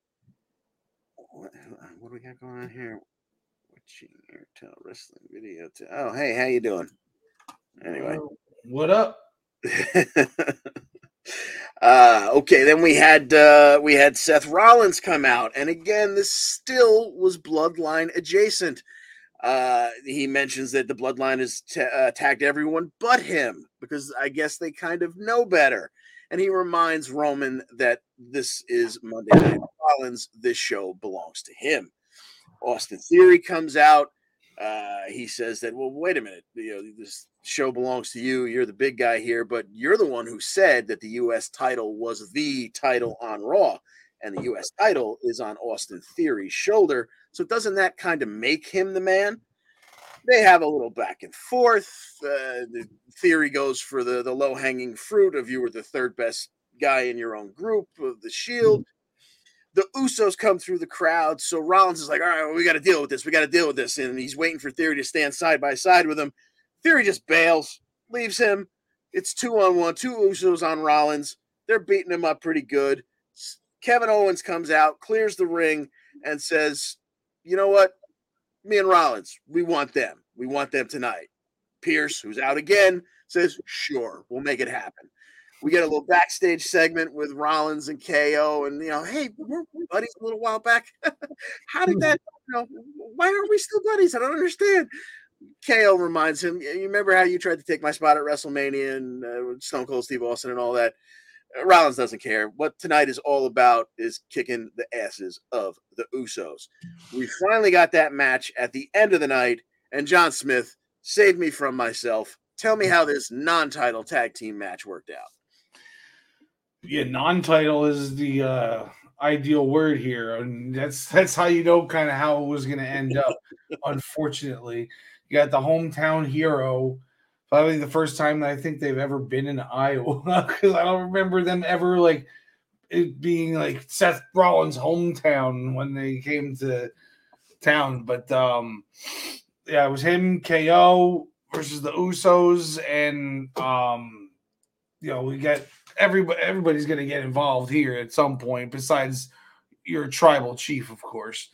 What, what do we got going on here? Watching Airtel Wrestling video. To, oh, hey, how you doing? Anyway. Uh, what up? uh okay then we had uh we had seth rollins come out and again this still was bloodline adjacent uh he mentions that the bloodline has t- uh, attacked everyone but him because i guess they kind of know better and he reminds roman that this is monday night rollins this show belongs to him austin theory comes out uh, he says that, well, wait a minute, you know, this show belongs to you. You're the big guy here, but you're the one who said that the U.S. title was the title on Raw, and the U.S. title is on Austin Theory's shoulder. So doesn't that kind of make him the man? They have a little back and forth. Uh, the theory goes for the, the low hanging fruit of you were the third best guy in your own group of the Shield the Usos come through the crowd. So Rollins is like, all right, well, we got to deal with this. We got to deal with this. And he's waiting for Theory to stand side by side with him. Theory just bails, leaves him. It's two on one, two Usos on Rollins. They're beating him up pretty good. Kevin Owens comes out, clears the ring, and says, you know what? Me and Rollins, we want them. We want them tonight. Pearce, who's out again, says, sure, we'll make it happen we get a little backstage segment with Rollins and KO, and you know, hey, we're, buddies a little while back. How did that? You know, why are we still buddies? I don't understand. KO reminds him, you remember how you tried to take my spot at WrestleMania and uh, Stone Cold Steve Austin and all that. Uh, Rollins doesn't care. What tonight is all about is kicking the asses of the Usos. We finally got that match at the end of the night, and John Smith saved me from myself. Tell me how this non-title tag team match worked out yeah, non-title is the uh, ideal word here, and that's that's how you know kind of how it was going to end up. unfortunately, you got the hometown hero. Probably the first time that I think they've ever been in Iowa because I don't remember them ever like it being like Seth Rollins' hometown when they came to town. But um, yeah, it was him, KO versus the Usos, and um, you know we get everybody everybody's going to get involved here at some point besides your tribal chief of course.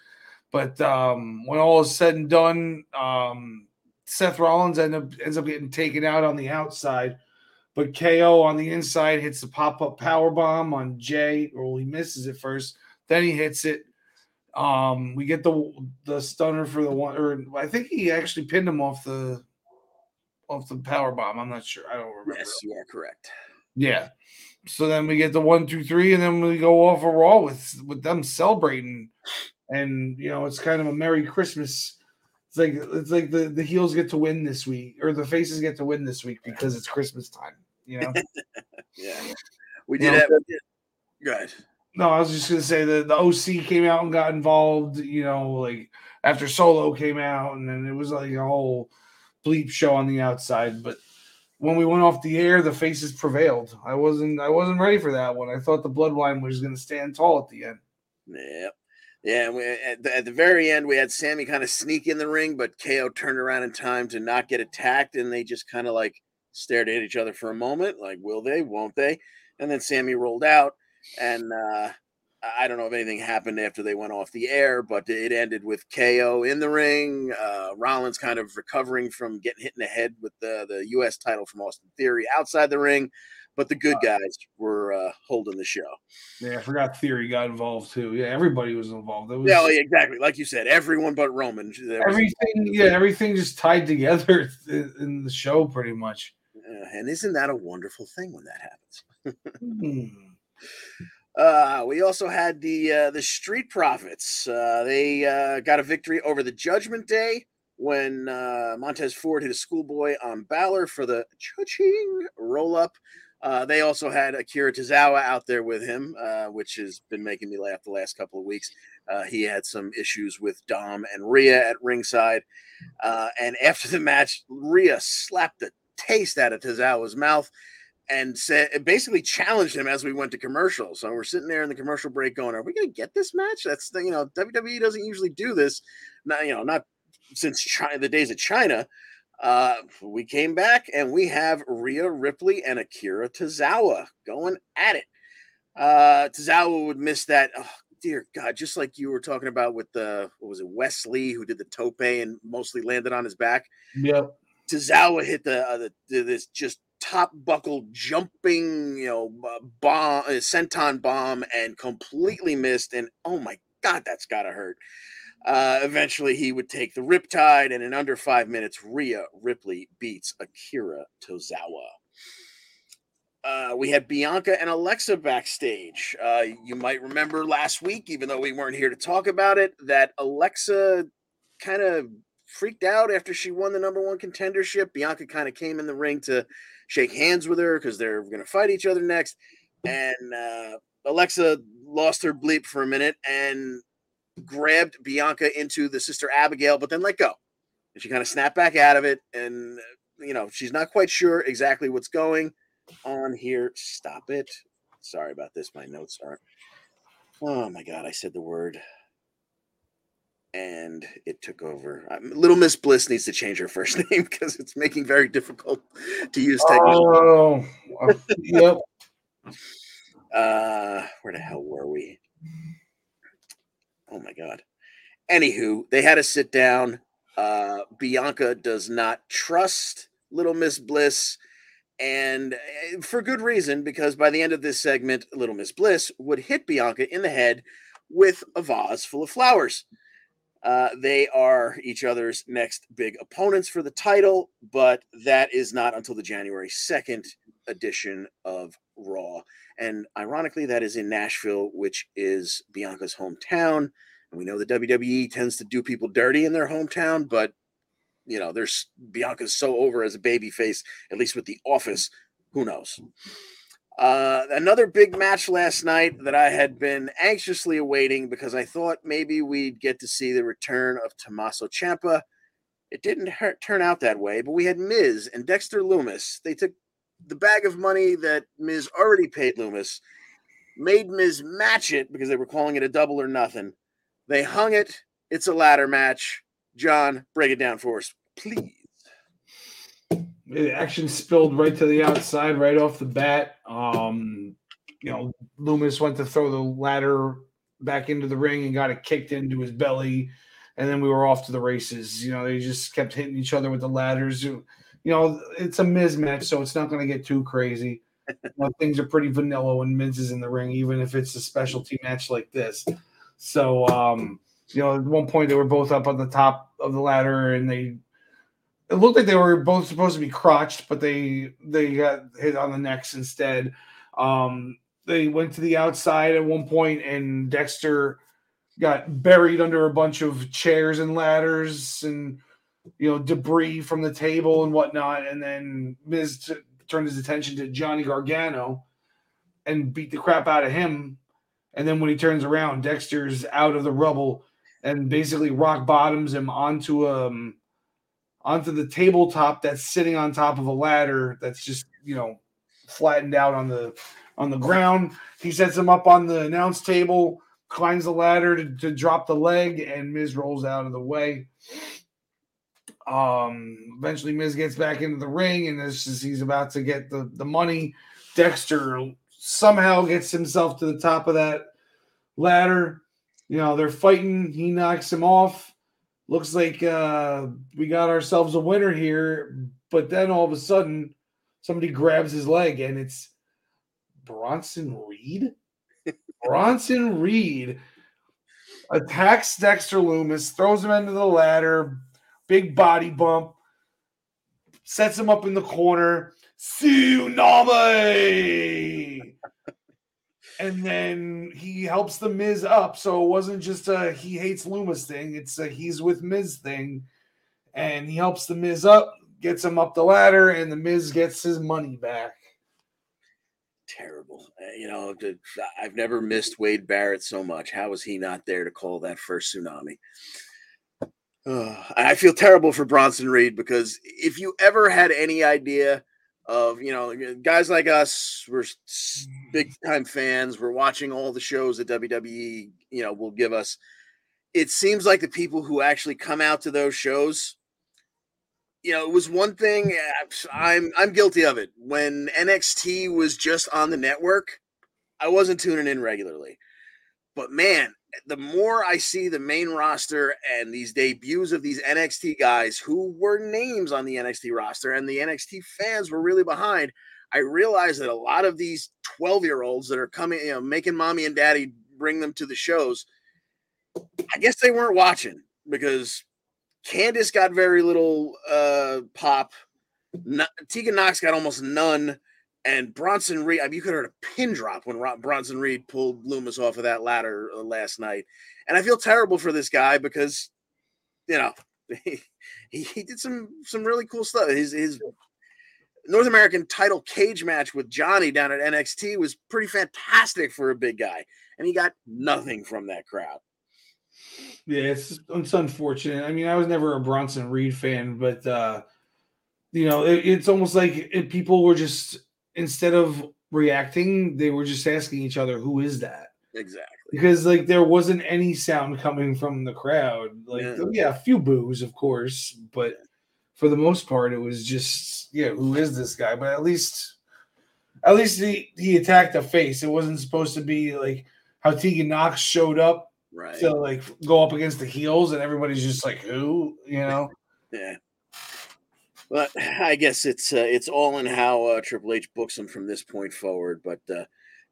But um, when all is said and done um, seth rollins end up, ends up getting taken out on the outside but ko on the inside hits the pop-up power bomb on jay or he misses it first then he hits it. Um, we get the the stunner for the one or i think he actually pinned him off the off the power bomb. I'm not sure. I don't remember. Yes you are correct. Yeah. So then we get the one, two, three, and then we go off a raw with with them celebrating, and you know it's kind of a Merry Christmas. It's like it's like the the heels get to win this week, or the faces get to win this week because it's Christmas time. You know. yeah. We did you have. Good. No, I was just gonna say that the OC came out and got involved. You know, like after Solo came out, and then it was like a whole bleep show on the outside, but when we went off the air, the faces prevailed. I wasn't I wasn't ready for that one. I thought the bloodline was going to stand tall at the end. Yeah. Yeah, we, at, the, at the very end, we had Sami kind of sneak in the ring, but KO turned around in time to not get attacked, and they just kind of like stared at each other for a moment, like, will they, won't they? And then Sami rolled out, and uh, I don't know if anything happened after they went off the air, but it ended with KO in the ring. Uh, Rollins kind of recovering from getting hit in the head with the, the U.S. title from Austin Theory outside the ring, but the good guys were uh, holding the show. Yeah, I forgot Theory got involved too. Yeah, everybody was involved. Was, yeah, exactly. Like you said, everyone but Roman. Everything, yeah, everything just tied together in the show pretty much. and isn't that a wonderful thing when that happens? hmm. Uh, we also had the uh, the Street Profits. Uh, they uh, got a victory over the Judgment Day when uh, Montez Ford hit a schoolboy on Balor for the cha-ching roll up. Uh, they also had Akira Tozawa out there with him, which has been making me laugh the last couple of weeks. he had some issues with Dom and Rhea at ringside. and after the match, Rhea slapped the taste out of Tozawa's mouth and said basically challenged him as we went to commercial. So we're sitting there in the commercial break going, "Are we going to get this match?" That's the, you know WWE doesn't usually do this. Not you know not since Chyna, the days of Chyna. Uh, we came back and we have Rhea Ripley and Akira Tozawa going at it. Uh, Tozawa would miss that oh, dear God, just like you were talking about with the what was it, Wesley, who did the tope and mostly landed on his back. Yep. Tozawa hit the, uh, the, the this just top buckle jumping, you know, bomb, uh, senton bomb, and completely missed. And oh my God, that's gotta hurt. Uh, eventually, he would take the Riptide, and in under five minutes, Rhea Ripley beats Akira Tozawa. Uh, we had Bianca and Alexa backstage. Uh, you might remember last week, even though we weren't here to talk about it, that Alexa kind of freaked out after she won the number one contendership. Bianca kind of came in the ring to shake hands with her because they're going to fight each other next. And uh, Alexa lost her bleep for a minute and grabbed Bianca into the sister Abigail, but then let go. And she kind of snapped back out of it. And, you know, she's not quite sure exactly what's going on here. Stop it. Sorry about this. My notes aren't. Oh my God, I said the word and it took over. Um, Little Miss Bliss needs to change her first name because it's making very difficult to use technology. Oh, uh, yep. Uh, where the hell were we? Oh my god. Anywho, they had to sit down. Uh, Bianca does not trust Little Miss Bliss, and eh, for good reason, because by the end of this segment, Little Miss Bliss would hit Bianca in the head with a vase full of flowers. Uh, they are each other's next big opponents for the title, but that is not until the January 2nd edition of Raw. And ironically, that is in Nashville, which is Bianca's hometown. And we know the WWE tends to do people dirty in their hometown, but you know, there's Bianca's so over as a baby face, at least with the office. Who knows? Uh, another big match last night that I had been anxiously awaiting because I thought maybe we'd get to see the return of Tommaso Ciampa. It didn't hurt, turn out that way, but we had Miz and Dexter Lumis. They took the bag of money that Miz already paid Lumis, made Miz match it because they were calling it a double or nothing. They hung it. It's a ladder match. John, break it down for us, please. The action spilled right to the outside, right off the bat. Um, you know, Lumis went to throw the ladder back into the ring and got it kicked into his belly, and then we were off to the races. You know, they just kept hitting each other with the ladders. You know, it's a mismatch, so it's not going to get too crazy. You know, things are pretty vanilla when Miz is in the ring, even if it's a specialty match like this. So, um, you know, at one point they were both up on the top of the ladder, and they it looked like they were both supposed to be crotched, but they they got hit on the necks instead. Um, they went to the outside at one point, and Dexter got buried under a bunch of chairs and ladders and you know debris from the table and whatnot. And then Miz t- turned his attention to Johnny Gargano and beat the crap out of him. And then when he turns around, Dexter's out of the rubble and basically rock bottoms him onto um onto the tabletop that's sitting on top of a ladder that's just you know flattened out on the on the ground. He sets him up on the announce table, climbs the ladder to, to drop the leg, and Miz rolls out of the way. Um, eventually Miz gets back into the ring, and as he's about to get the, the money, Dexter somehow gets himself to the top of that ladder. You know, they're fighting, he knocks him off looks like uh, we got ourselves a winner here. But then all of a sudden, somebody grabs his leg, and it's Bronson Reed. Bronson Reed attacks Dexter Loomis, throws him into the ladder, big body bump, sets him up in the corner. Tsunami! And then he helps the Miz up. So it wasn't just a he hates Lumis thing; it's a he's with Miz thing, and he helps the Miz up, gets him up the ladder, and the Miz gets his money back. Terrible, uh, you know. I've never missed Wade Barrett so much. How was he not there to call that first tsunami? Uh, I feel terrible for Bronson Reed because if you ever had any idea of you know guys like us we're big time fans we're watching all the shows that wwe you know will give us. It seems like the people who actually come out to those shows you know it was one thing uh, i'm i'm guilty of it. When nxt was just on the network i wasn't tuning in regularly. But man, the more I see the main roster and these debuts of these NXT guys who were names on the NXT roster and the NXT fans were really behind, I realize that a lot of these 12 year olds that are coming, you know, making mommy and daddy bring them to the shows, I guess they weren't watching because Candice got very little uh, pop. Not, Tegan Nox got almost none. And Bronson Reed, I mean, you could have heard a pin drop when Bronson Reed pulled Lumis off of that ladder uh, last night. And I feel terrible for this guy because, you know, he, he did some some really cool stuff. His his North American title cage match with Johnny down at NXT was pretty fantastic for a big guy, and he got nothing from that crowd. Yeah, it's it's unfortunate. I mean, I was never a Bronson Reed fan, but uh, you know, it, it's almost like people were just instead of reacting, they were just asking each other, "Who is that?" Exactly. Because like there wasn't any sound coming from the crowd. Like yeah, yeah a few boos, of course, but for the most part, it was just yeah, who is this guy? But at least, at least he he attacked a face. It wasn't supposed to be like how Tegan Nox showed up right to like go up against the heels, and everybody's just like who, you know? yeah. But I guess it's uh, it's all in how uh, Triple H books him from this point forward. But uh,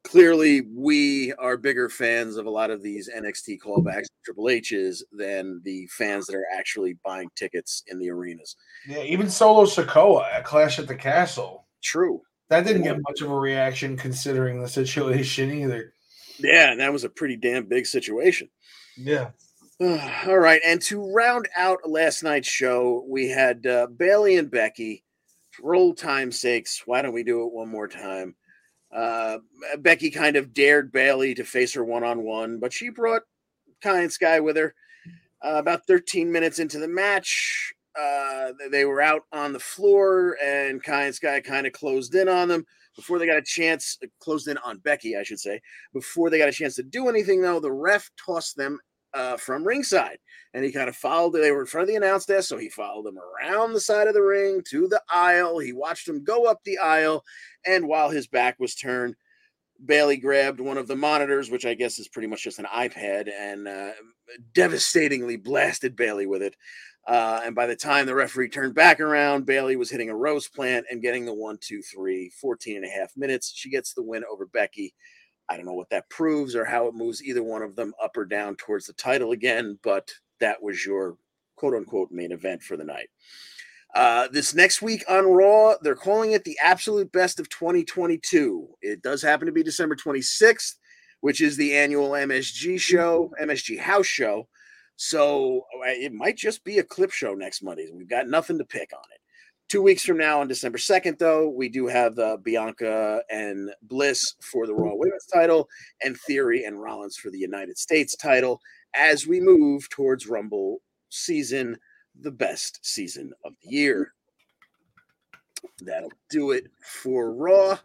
clearly we are bigger fans of a lot of these NXT callbacks, Triple H's, than the fans that are actually buying tickets in the arenas. Yeah, even Solo Sikoa at Clash at the Castle. True. That didn't get much of a reaction considering the situation either. Yeah, and that was a pretty damn big situation. Yeah. All right, and to round out last night's show, we had uh, Bayley and Becky. For old time's sakes, why don't we do it one more time? Uh, Becky kind of dared Bayley to face her one on one, but she brought Kai and Sky with her. Uh, about 13 minutes into the match, uh, they were out on the floor, and Kai and Sky kind of closed in on them before they got a chance. Uh, closed in on Becky, I should say. Before they got a chance to do anything, though, the ref tossed them uh, from ringside. And he kind of followed, they were in front of the announce desk. So he followed them around the side of the ring to the aisle. He watched them go up the aisle. And while his back was turned, Bayley grabbed one of the monitors, which I guess is pretty much just an iPad, and uh, devastatingly blasted Bayley with it. Uh, and by the time the referee turned back around, Bayley was hitting a rose plant and getting the one, two, three, 14 and a half minutes. She gets the win over Becky. I don't know what that proves or how it moves either one of them up or down towards the title again, but that was your quote unquote main event for the night. Uh, this next week on Raw, they're calling it the absolute best of 2022. It does happen to be December 26th, which is the annual MSG show, MSG house show. So uh, it might just be a clip show next Monday. We've got nothing to pick on it. Two weeks from now, on December 2nd, though, we do have uh, Bianca and Bliss for the Raw Women's title and Theory and Rollins for the United States title as we move towards Rumble season, the best season of the year. That'll do it for Raw.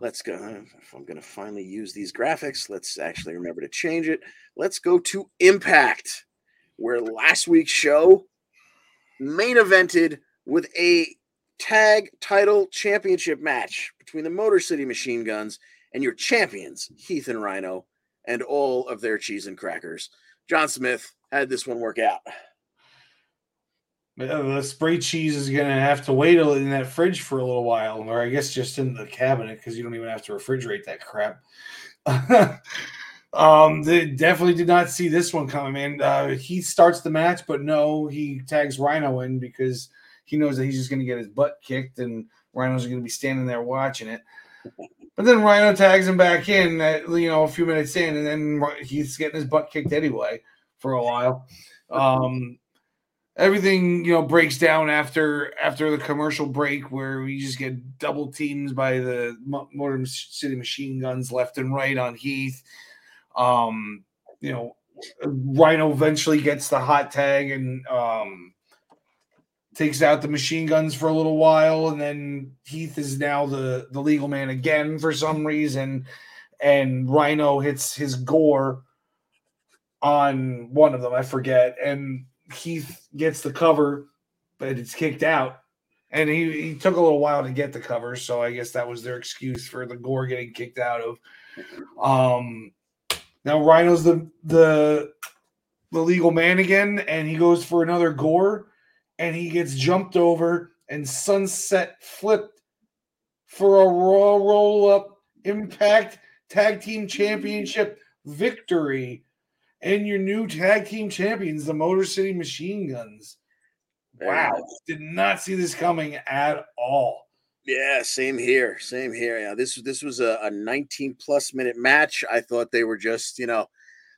Let's go. If I'm going to finally use these graphics, let's actually remember to change it. Let's go to Impact, where last week's show main evented with a tag title championship match between the Motor City Machine Guns and your champions, Heath and Rhino, and all of their cheese and crackers. John Smith had this one work out. The spray cheese is going to have to wait in that fridge for a little while, or I guess just in the cabinet because you don't even have to refrigerate that crap. um, they definitely did not see this one coming, man. Uh, he starts the match, but no, he tags Rhino in because – he knows that he's just going to get his butt kicked, and Rhino's going to be standing there watching it. But then Rhino tags him back in, at, you know, a few minutes in, and then he's getting his butt kicked anyway for a while. Um, everything you know breaks down after after the commercial break, where we just get double teams by the Motor City Machine Guns left and right on Heath. Um, you know, Rhino eventually gets the hot tag, and um, takes out the machine guns for a little while, and then Heath is now the the legal man again for some reason, and Rhino hits his gore on one of them, I forget, and Heath gets the cover, but it's kicked out. And he, he took a little while to get the cover, so I guess that was their excuse for the gore getting kicked out of. Um, Now Rhino's the the the legal man again, and he goes for another gore, and he gets jumped over and sunset flipped for a raw roll up impact tag team championship victory. And your new tag team champions, the Motor City Machine Guns. Wow, did not see this coming at all. Yeah, same here. Same here. Yeah, this this was a, a 19 plus minute match. I thought they were just, you know,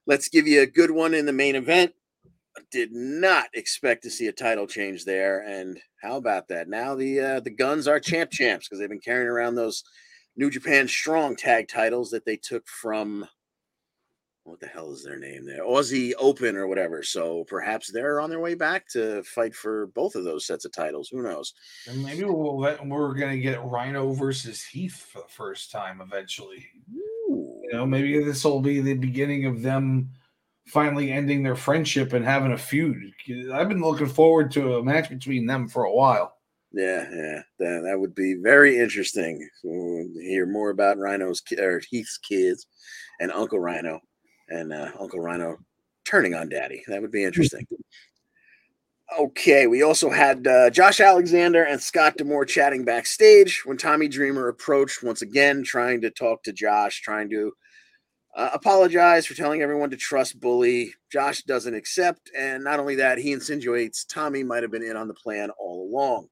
let's give you a good one in the main event. Did not expect to see a title change there. And how about that? Now the uh, the Guns are champ champs because they've been carrying around those New Japan Strong tag titles that they took from what the hell is their name there? Aussie Open or whatever. So perhaps they're on their way back to fight for both of those sets of titles. Who knows? And maybe we'll let, we're gonna get Rhino versus Heath for the first time eventually. Ooh. You know, maybe this will be the beginning of them finally ending their friendship and having a feud. I've been looking forward to a match between them for a while. Yeah, yeah, that, that would be very interesting. We'll hear more about Rhino's or Heath's kids and Uncle Rhino and uh, Uncle Rhino turning on Daddy. That would be interesting. Okay, we also had uh, Josh Alexander and Scott D'Amore chatting backstage when Tommy Dreamer approached once again, trying to talk to Josh, trying to uh, apologize for telling everyone to trust Bully. Josh doesn't accept, and not only that, he insinuates Tommy might have been in on the plan all along.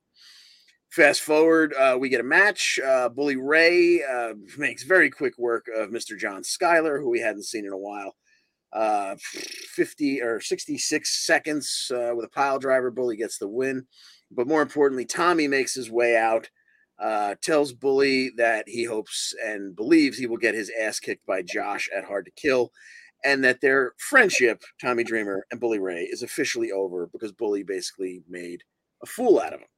Fast forward, uh, we get a match. Uh, Bully Ray uh, makes very quick work of Mr. John Skyler, who we hadn't seen in a while. Uh, 50 or 66 seconds uh, with a pile driver. Bully gets the win. But more importantly, Tommy makes his way out, uh, tells Bully that he hopes and believes he will get his ass kicked by Josh at Hard to Kill, and that their friendship, Tommy Dreamer and Bully Ray, is officially over because Bully basically made a fool out of him.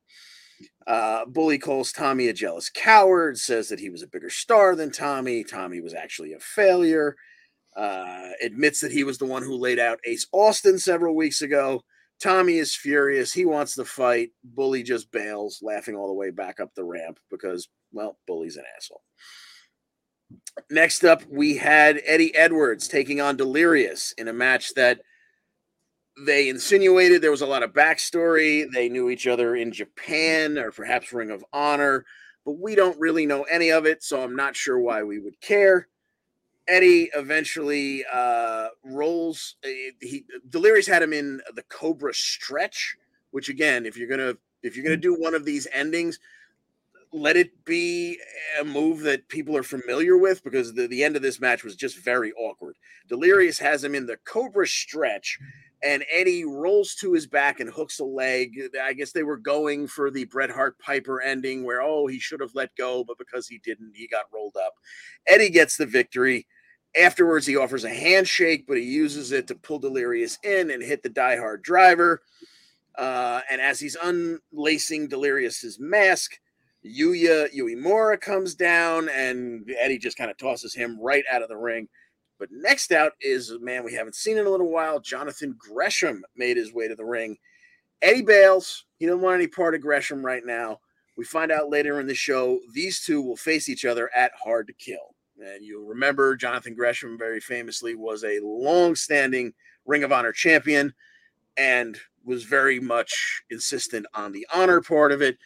Uh, Bully calls Tommy a jealous coward, says that he was a bigger star than Tommy. Tommy was actually a failure. Uh, admits that he was the one who laid out Ace Austin several weeks ago. Tommy is furious. He wants the fight. Bully just bails, laughing all the way back up the ramp because, well, Bully's an asshole. Next up, we had Eddie Edwards taking on Delirious in a match that they insinuated there was a lot of backstory. They knew each other in Japan or perhaps Ring of Honor, but we don't really know any of it, so I'm not sure why we would care. Eddie eventually uh, rolls. uh, He Delirious had him in the Cobra stretch, which again, if you're gonna if you're gonna do one of these endings, let it be a move that people are familiar with because the, the end of this match was just very awkward. Delirious has him in the Cobra stretch, and Eddie rolls to his back and hooks a leg. I guess they were going for the Bret Hart Piper ending where, oh, he should have let go, but because he didn't, he got rolled up. Eddie gets the victory. Afterwards, he offers a handshake, but he uses it to pull Delirious in and hit the diehard driver. Uh, and as he's unlacing Delirious's mask, Yuya Uemura comes down, and Eddie just kind of tosses him right out of the ring. But next out is a man we haven't seen in a little while. Jonathan Gresham made his way to the ring. Eddie bails. He doesn't want any part of Gresham right now. We find out later in the show these two will face each other at Hard to Kill. And you'll remember Jonathan Gresham very famously was a long-standing Ring of Honor champion and was very much insistent on the honor part of it.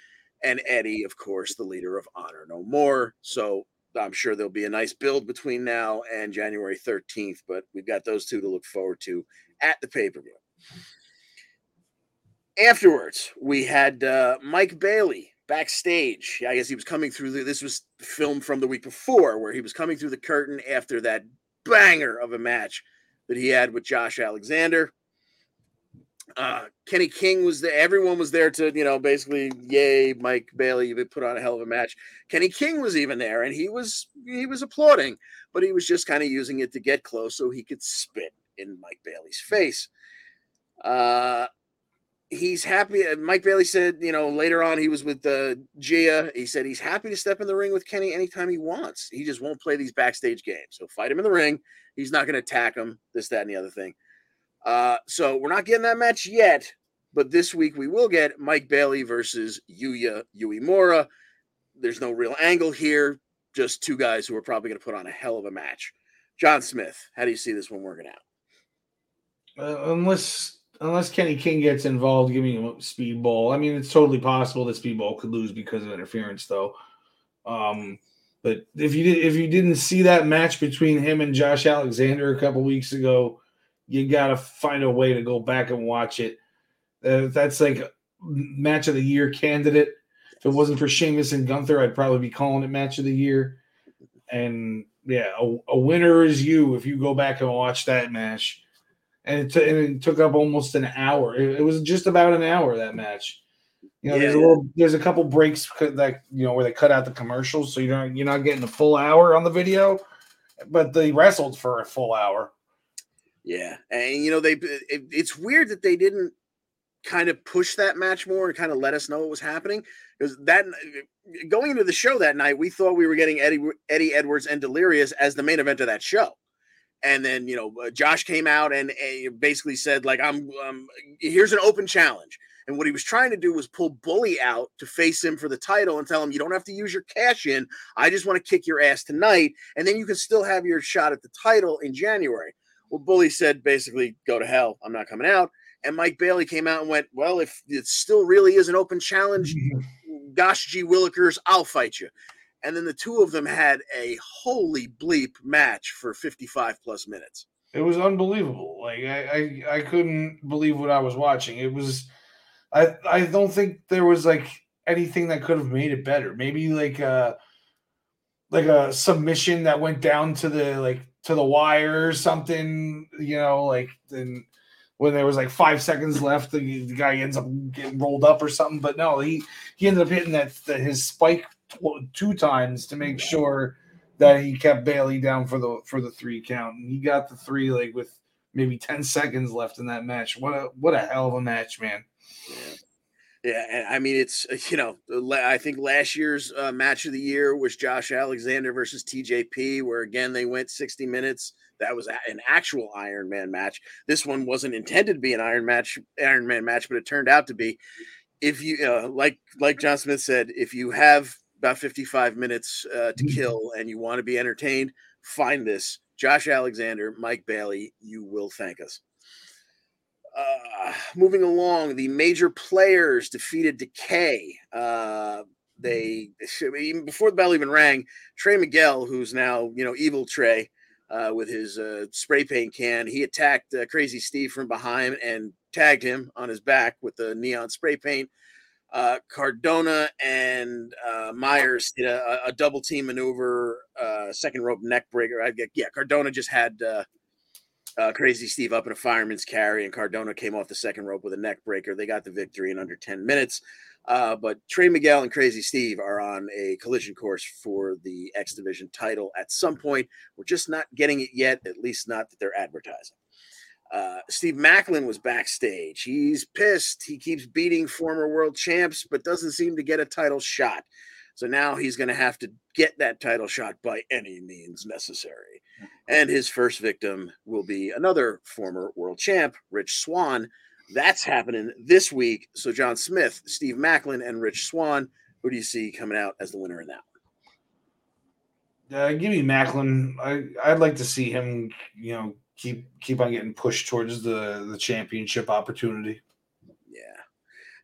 And Eddie, of course, the leader of Honor No More. So I'm sure there'll be a nice build between now and January 13th, but we've got those two to look forward to at the pay per view. Afterwards, we had uh, Mike Bailey backstage. I guess he was coming through the, this was filmed from the week before, where he was coming through the curtain after that banger of a match that he had with Josh Alexander. Uh, Kenny King was there. Everyone was there to, you know, basically, yay, Mike Bailey, you put on a hell of a match. Kenny King was even there, and he was he was applauding, but he was just kind of using it to get close so he could spit in Mike Bailey's face. Uh, he's happy. uh, Mike Bailey said, you know, later on he was with uh, Gia. He said he's happy to step in the ring with Kenny anytime he wants. He just won't play these backstage games. So fight him in the ring. He's not going to attack him. This, that, and the other thing. Uh, so we're not getting that match yet, but this week we will get Mike Bailey versus Yuya Uemura. There's no real angle here, just two guys who are probably going to put on a hell of a match. John Smith, how do you see this one working out? Uh, unless unless Kenny King gets involved, giving him a speedball. I mean, it's totally possible that speedball could lose because of interference, though. Um, but if you did, if you didn't see that match between him and Josh Alexander a couple weeks ago, you got to find a way to go back and watch it. Uh, that's like match of the year candidate. If it wasn't for Sheamus and Gunther, I'd probably be calling it match of the year. And yeah, a, a winner is you if you go back and watch that match. And it, t- and it took up almost an hour. It, it, was just about an hour that match. You know, yeah, there's a little, there's a couple breaks that you know where they cut out the commercials, so you're not you're not getting a full hour on the video, but they wrestled for a full hour. Yeah, and you know they it, it's weird that they didn't kind of push that match more and kind of let us know what was happening because that going into the show that night we thought we were getting Eddie Eddie Edwards and Delirious as the main event of that show. And then you know uh, Josh came out and, and basically said like I'm um, here's an open challenge. And what he was trying to do was pull Bully out to face him for the title and tell him, you don't have to use your cash in. I just want to kick your ass tonight. And then you can still have your shot at the title in January. Well, Bully said basically, go to hell. I'm not coming out. And Mike Bailey came out and went, well, if it still really is an open challenge, gosh, gee willikers, I'll fight you. And then the two of them had a holy bleep match for 55 plus minutes. It was unbelievable. Like I, I, I couldn't believe what I was watching. It was I I don't think there was like anything that could have made it better. Maybe like a like a submission that went down to the like to the wire or something, you know, like then when there was like five seconds left, the, the, guy ends up getting rolled up or something. But no, he he ended up hitting that, that his spike two times to make sure that he kept Bailey down for the for the three count, and he got the three like with maybe ten seconds left in that match. What a what a hell of a match, man! Yeah. Yeah, I mean it's you know I think last year's uh, match of the year was Josh Alexander versus TJP, where again they went sixty minutes. That was an actual Iron Man match. This one wasn't intended to be an Iron match, Iron Man match, but it turned out to be. If you uh, like, like John Smith said, if you have about fifty-five minutes uh, to mm-hmm. kill and you want to be entertained, find this Josh Alexander, Mike Bailey. You will thank us. Uh, moving along, the major players defeated Decay. Uh, they even before the bell even rang, Trey Miguel, who's now you know evil Trey, uh, with his uh, spray paint can, he attacked uh, Crazy Steve from behind and tagged him on his back with the neon spray paint. Uh, Cardona and uh, Myers did a, a, double team maneuver, uh, second rope neck breaker. I get yeah, Cardona just had uh, uh, Crazy Steve up in a fireman's carry, and Cardona came off the second rope with a neck breaker. They got the victory in under 10 minutes. Uh, but Trey Miguel and Crazy Steve are on a collision course for the X Division title at some point. We're just not getting it yet, at least not that they're advertising. Uh, Steve Maclin was backstage. He's pissed. He keeps beating former world champs, but doesn't seem to get a title shot. So now he's going to have to get that title shot by any means necessary. And his first victim will be another former world champ, Rich Swann. That's happening this week. So John Smith, Steve Maclin, and Rich Swann. Who do you see coming out as the winner in that one? Uh, give me Maclin. I I'd like to see him, you know, keep keep on getting pushed towards the the championship opportunity. Yeah,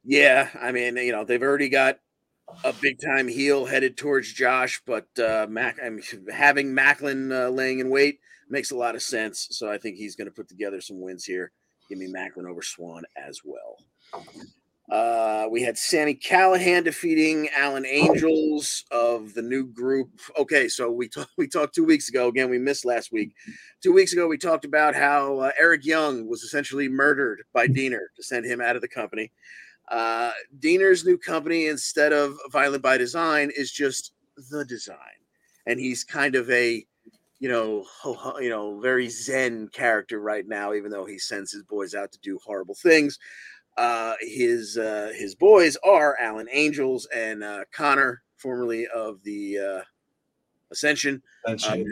yeah. I mean, you know, they've already got a big time heel headed towards Josh, but uh, Mac, I mean, having Maclin uh, laying in wait makes a lot of sense. So I think he's going to put together some wins here. Give me Maclin over Swann as well. Uh, we had Sami Callihan defeating Alan Angels of the new group. Okay, so we talked we talked two weeks ago. Again, we missed last week. Two weeks ago, we talked about how uh, Eric Young was essentially murdered by Deaner to send him out of the company. Uh, Deaner's new company, instead of Violent by Design, is just the design, and he's kind of a, you know, you know, very zen character right now. Even though he sends his boys out to do horrible things, uh, his uh, his boys are Alan Angels and uh, Connor, formerly of the uh, Ascension. Um,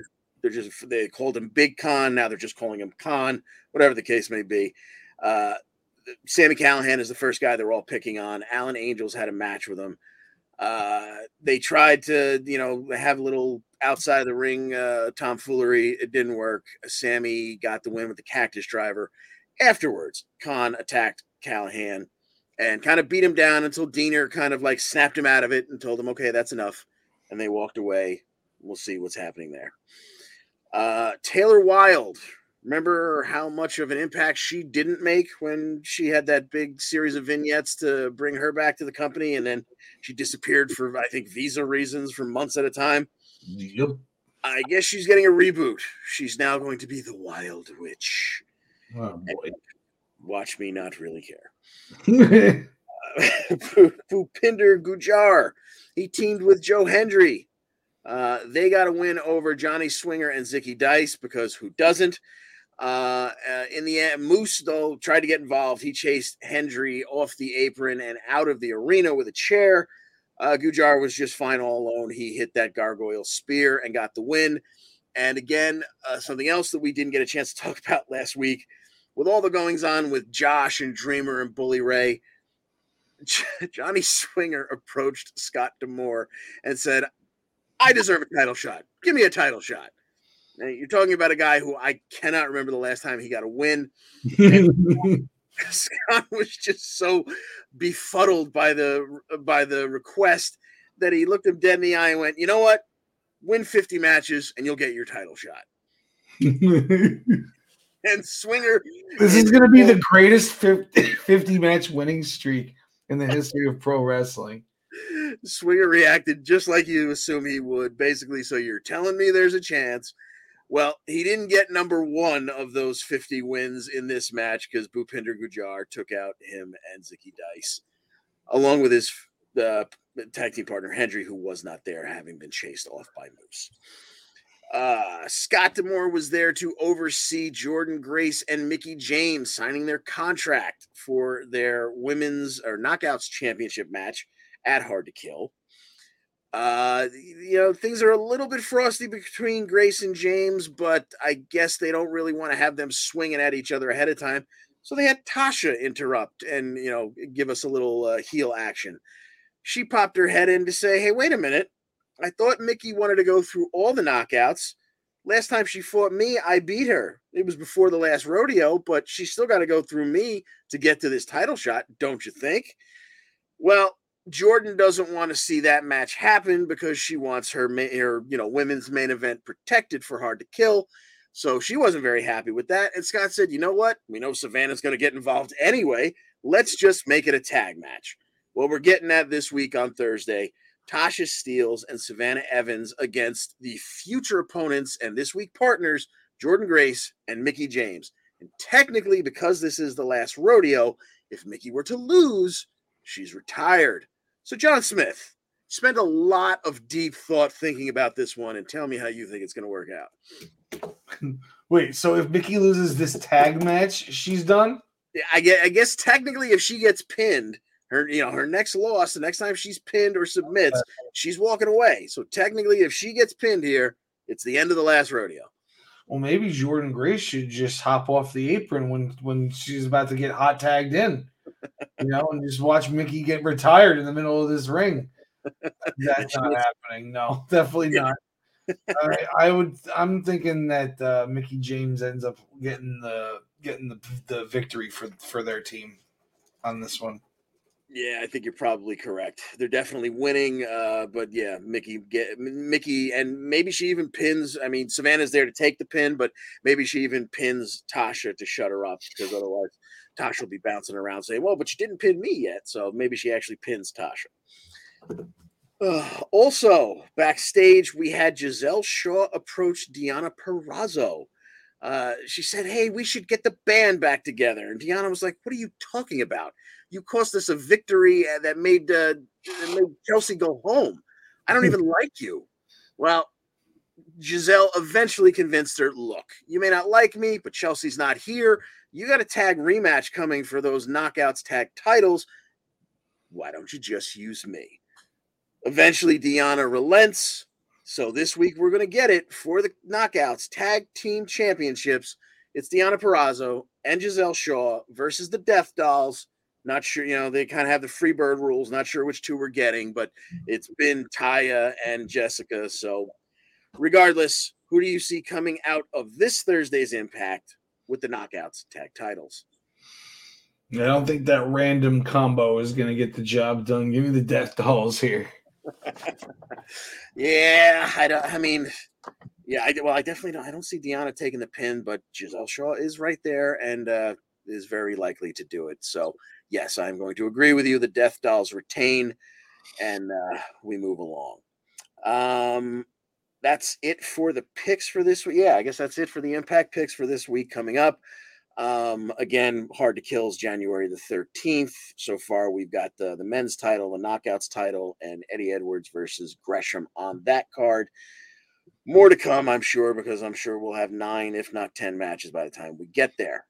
they're just they called him Big Con. Now they're just calling him Con. Whatever the case may be. Uh, Sami Callihan is the first guy they're all picking on. Alan Angels had a match with him. Uh, they tried to, you know, have a little outside of the ring uh, tomfoolery. It didn't work. Sami got the win with the cactus driver. Afterwards, Con attacked Callihan and kind of beat him down until Deaner kind of like snapped him out of it and told him, okay, that's enough. And they walked away. We'll see what's happening there. Uh, Taylor Wilde, remember how much of an impact she didn't make when she had that big series of vignettes to bring her back to the company and then she disappeared for i think visa reasons for months at a time Yep. i guess she's getting a reboot she's now going to be the wild witch Oh boy. Watch me not really care Bhupinder Gujjar. He teamed with Joe Hendry. Uh, they got a win over Johnny Swinger and Zicky Dice because who doesn't? Uh, uh, in the end, Moose, though, tried to get involved. He chased Hendry off the apron and out of the arena with a chair. Uh, Gujjar was just fine all alone. He hit that gargoyle spear and got the win. And again, uh, something else that we didn't get a chance to talk about last week with all the goings on with Josh and Dreamer and Bully Ray. Johnny Swinger approached Scott D'Amore and said, I deserve a title shot. Give me a title shot. Now, you're talking about a guy who I cannot remember the last time he got a win. Scott was just so befuddled by the by the request that he looked him dead in the eye and went, "You know what? Win 50 matches and you'll get your title shot." And Swinger this is going to be the greatest 50, 50 match winning streak in the history of pro wrestling. Swinger reacted just like you assume he would. Basically, so you're telling me there's a chance. Well, he didn't get number one of those 50 wins in this match because Bhupinder Gujjar took out him and Zicky Dice, along with his uh, tag team partner Hendry, who was not there, having been chased off by Moose. Uh, Scott D'Amore was there to oversee Jordynne Grace and Mickie James signing their contract for their women's or knockouts championship match at Hard to Kill. Uh, you know, things are a little bit frosty between Grace and James, but I guess they don't really want to have them swinging at each other ahead of time. So they had Tasha interrupt and, you know, give us a little uh, heel action. She popped her head in to say, Hey, wait a minute. I thought Mickie wanted to go through all the knockouts. Last time she fought me, I beat her. It was before the last rodeo, but she still got to go through me to get to this title shot, don't you think? Well, Jordynne doesn't want to see that match happen because she wants her, her you know, women's main event protected for hard to kill. So she wasn't very happy with that. And Scott said, you know what? We know Savannah's going to get involved anyway. Let's just make it a tag match. Well, we're getting that this week on Thursday. Tasha Steelz and Savannah Evans against the future opponents and this week partners, Jordynne Grace and Mickie James. And technically, because this is the last rodeo, if Mickie were to lose, she's retired. So, John Smith, spend a lot of deep thought thinking about this one and tell me how you think it's going to work out. Wait, so if Mickie loses this tag match, she's done? I guess, I guess technically, if she gets pinned, her you know her next loss, the next time she's pinned or submits, she's walking away. So technically, if she gets pinned here, it's the end of the last rodeo. Well, maybe Jordynne Grace should just hop off the apron when when she's about to get hot tagged in, you know, and just watch Mickie get retired in the middle of this ring. That's not happening. No, definitely not. I, I would. I'm thinking that uh, Mickie James ends up getting the getting the, the victory for for their team on this one. Yeah, I think you're probably correct. They're definitely winning, uh, but yeah, Mickie get Mickie, and maybe she even pins. I mean, Savannah's there to take the pin, but maybe she even pins Tasha to shut her up because otherwise, Tasha will be bouncing around saying, "Well, but you didn't pin me yet," so maybe she actually pins Tasha. Uh, also, backstage, we had Gisele Shaw approach Deonna Purrazzo. Uh, she said, Hey, we should get the band back together. And Deonna was like, What are you talking about? You cost us a victory uh, that made, uh, that made Chelsea go home. I don't even like you. Well, Gisele eventually convinced her, Look, you may not like me, but Chelsea's not here. You got a tag rematch coming for those knockouts tag titles. Why don't you just use me? Eventually, Deonna relents. So this week we're going to get it for the knockouts tag team championships. It's Deonna Purrazzo and Gisele Shaw versus the Death Dollz. Not sure, you know, they kind of have the free bird rules. Not sure which two we're getting, but it's been Taya and Jessica. So regardless, who do you see coming out of this Thursday's Impact with the Knockouts tag titles? I don't think that random combo is going to get the job done. Give me the Death Dollz here. yeah, I don't. I mean, yeah, I well, I definitely don't. I don't see Deonna taking the pin, but Gisele Shaw is right there and uh, is very likely to do it. So, yes, I'm going to agree with you. The Death Dollz retain, and uh, we move along. Um, that's it for the picks for this week. Yeah, I guess that's it for the Impact picks for this week coming up. Um, again, Hard to Kills January the 13th. So far, we've got the, the men's title, the knockouts title, and Eddie Edwards versus Gresham on that card. More to come, I'm sure, because I'm sure we'll have nine, if not 10 matches by the time we get there.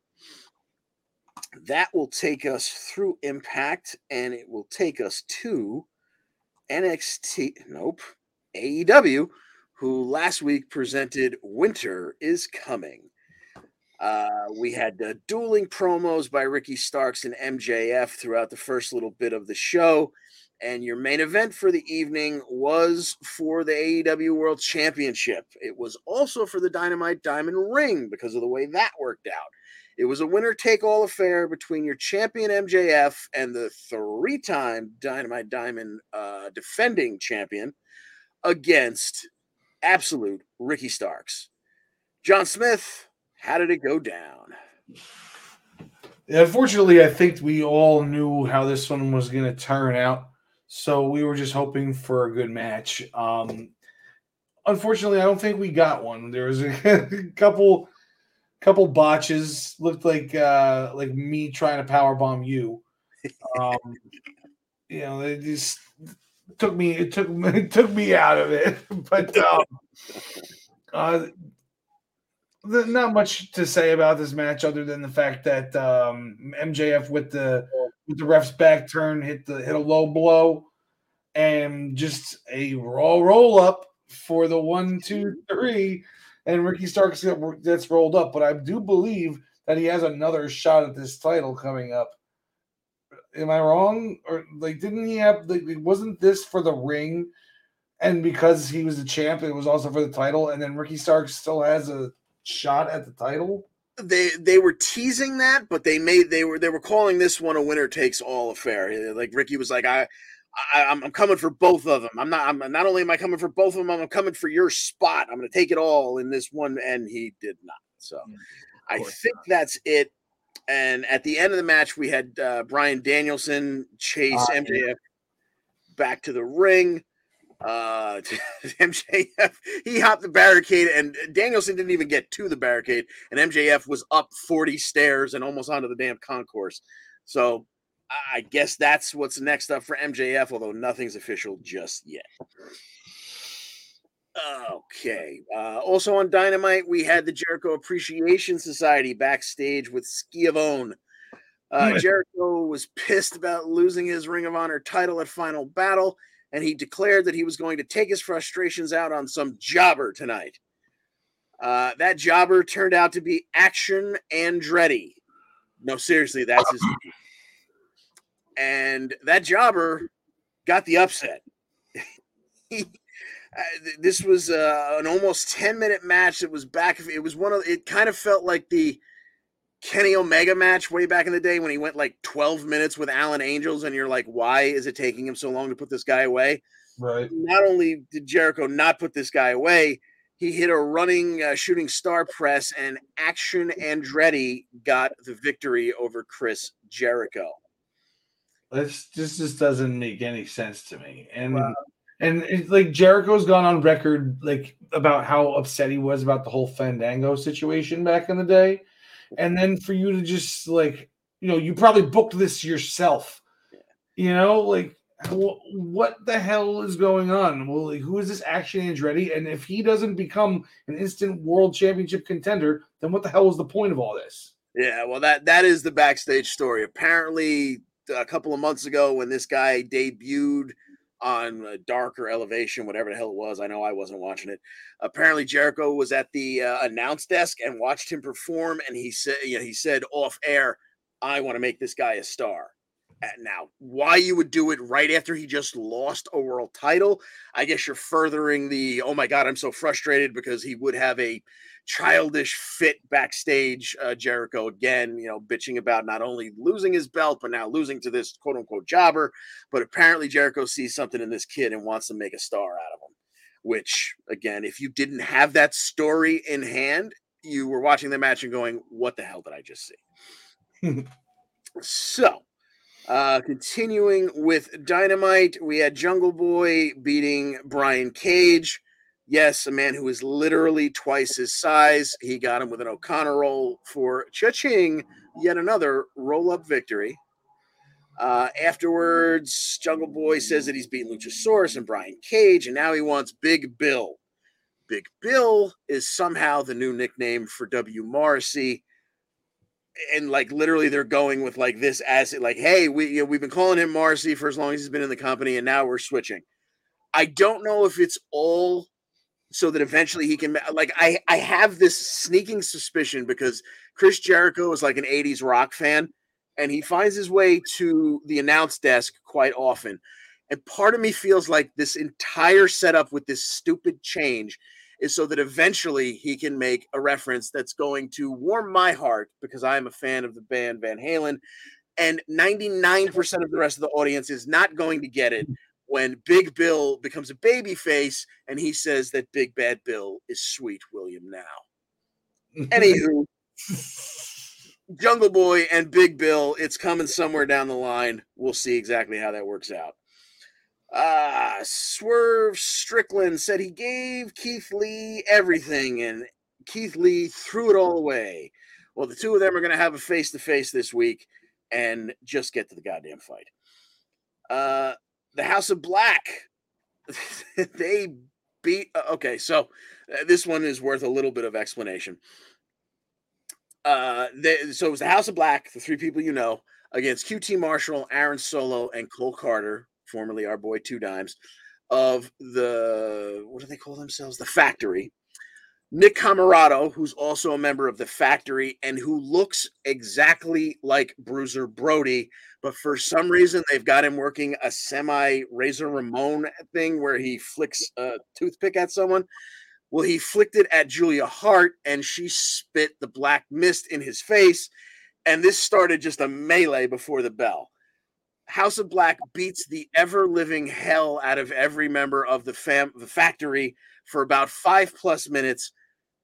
That will take us through Impact and it will take us to NXT. Nope. AEW, who last week presented Winter is Coming. Uh, we had uh, dueling promos by Ricky Starks and MJF throughout the first little bit of the show. And your main event for the evening was for the AEW World Championship. It was also for the Dynamite Diamond Ring because of the way that worked out. It was a winner take all affair between your champion MJF and the three time Dynamite Diamond uh, defending champion against absolute Ricky Starks. John Smith, how did it go down? Unfortunately, I think we all knew how this one was going to turn out, so we were just hoping for a good match. Um, unfortunately, I don't think we got one. There was a couple, couple botches. Looked like uh, like me trying to power bomb you. Um, you know, it just took me. It took it took me out of it. But um, uh, not much to say about this match other than the fact that um, MJF with the with the ref's back turn hit the hit a low blow and just a raw roll up for the one two three and Ricky Starks gets rolled up. But I do believe that he has another shot at this title coming up. Am I wrong? Or like didn't he have like wasn't this for the ring? And because he was the champ, it was also for the title. And then Ricky Starks still has a shot at the title? They they were teasing that, but they made they were they were calling this one a winner takes all affair. Like Ricky was like, I, I I'm, coming for both of them. I'm not. I'm not only am I coming for both of them. I'm coming for your spot. I'm going to take it all in this one, and he did not. So, I think not. that's it. And at the end of the match, we had uh, Bryan Danielson chase uh, MJF yeah. back to the ring uh MJF he hopped the barricade and Danielson didn't even get to the barricade and MJF was up 40 stairs and almost onto the damn concourse. So I guess that's what's next up for MJF, although nothing's official just yet. Okay. Uh, also on Dynamite, we had the Jericho Appreciation Society backstage with Schiavone. Uh, Jericho was pissed about losing his Ring of Honor title at Final Battle and he declared that he was going to take his frustrations out on some jobber tonight. Uh, that jobber turned out to be Action Andretti. No, seriously, that's his name. And that jobber got the upset. he, uh, this was uh, an almost 10 minute match that was back. It was one of, it kind of felt like the Kenny Omega match way back in the day when he went like 12 minutes with Alan Angels, and you're like, why is it taking him so long to put this guy away? Right. Not only did Jericho not put this guy away, he hit a running uh, shooting star press, and Action Andretti got the victory over Chris Jericho. This just just doesn't make any sense to me. And wow. and it's like Jericho's gone on record like about how upset he was about the whole Fandango situation back in the day. And then for you to just like you know you probably booked this yourself. You know like what the hell is going on? Well like, who is this action andretti? And if he doesn't become an instant world championship contender then what the hell is the point of all this? Yeah well that that is the backstage story. Apparently a couple of months ago when this guy debuted on a darker elevation, whatever the hell it was. I know I wasn't watching it. Apparently, Jericho was at the uh, announce desk and watched him perform, and he said, you know, he said off air, "I want to make this guy a star." Now, why you would do it right after he just lost a world title, I guess you're furthering the oh my god, I'm so frustrated because he would have a childish fit backstage uh, Jericho again, you know, bitching about not only losing his belt, but now losing to this quote unquote jobber. But apparently, Jericho sees something in this kid and wants to make a star out of him. Which, again, if you didn't have that story in hand, you were watching the match and going, what the hell did I just see? so, uh, continuing with Dynamite, we had Jungle Boy beating Brian Cage. Yes, a man who is literally twice his size. He got him with an O'Connor roll for cha-ching, yet another roll-up victory. Uh, afterwards, Jungle Boy says that he's beaten Luchasaurus and Brian Cage, and now he wants Big Bill. Big Bill is somehow the new nickname for W. Morrissey and like literally they're going with like this as it like hey we you know, we've been calling him Marcy for as long as he's been in the company and now we're switching. I don't know if it's all so that eventually he can like I I have this sneaking suspicion because Chris Jericho is like an 80s rock fan and he finds his way to the announce desk quite often. And part of me feels like this entire setup with this stupid change is so that eventually he can make a reference that's going to warm my heart because I am a fan of the band Van Halen. And 99% of the rest of the audience is not going to get it when Big Bill becomes a baby face and he says that Big Bad Bill is sweet William now. Anywho, Jungle Boy and Big Bill, it's coming somewhere down the line. We'll see exactly how that works out. Uh, Swerve Strickland said he gave Keith Lee everything, and Keith Lee threw it all away. Well, the two of them are going to have a face to face this week and just get to the goddamn fight. Uh, the House of Black, they beat. uh, Okay, so uh, this one is worth a little bit of explanation. Uh, they, so it was the House of Black, the three people you know, against QT Marshall, Aaron Solo, and Cole Karter, formerly our boy Two Dimes, of the what do they call themselves? The Factory. Nick Comoroto, who's also a member of the Factory and who looks exactly like Bruiser Brody, but for some reason they've got him working a semi Razor Ramon thing where he flicks a toothpick at someone. Well, he flicked it at Julia Hart and she spit the black mist in his face. And this started just a melee before the bell. House of Black beats the ever living hell out of every member of the fam the factory for about five plus minutes.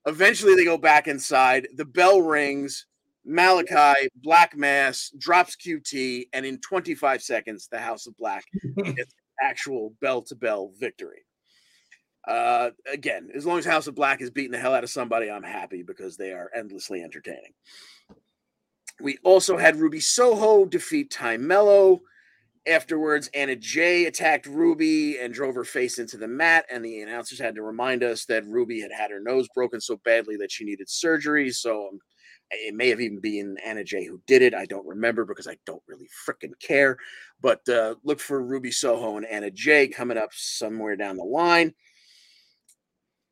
Eventually, they go back inside. The bell rings. Malakai, Black Mass, drops QT, and in 25 seconds, the House of Black gets actual bell to bell victory. Uh, again, as long as House of Black is beating the hell out of somebody, I'm happy because they are endlessly entertaining. We also had Ruby Soho defeat Tay Melo. Afterwards, Anna Jay attacked Ruby and drove her face into the mat, and the announcers had to remind us that Ruby had had her nose broken so badly that she needed surgery. So um, it may have even been Anna Jay who did it. I don't remember because I don't really freaking care. But uh, look for Ruby Soho and Anna Jay coming up somewhere down the line.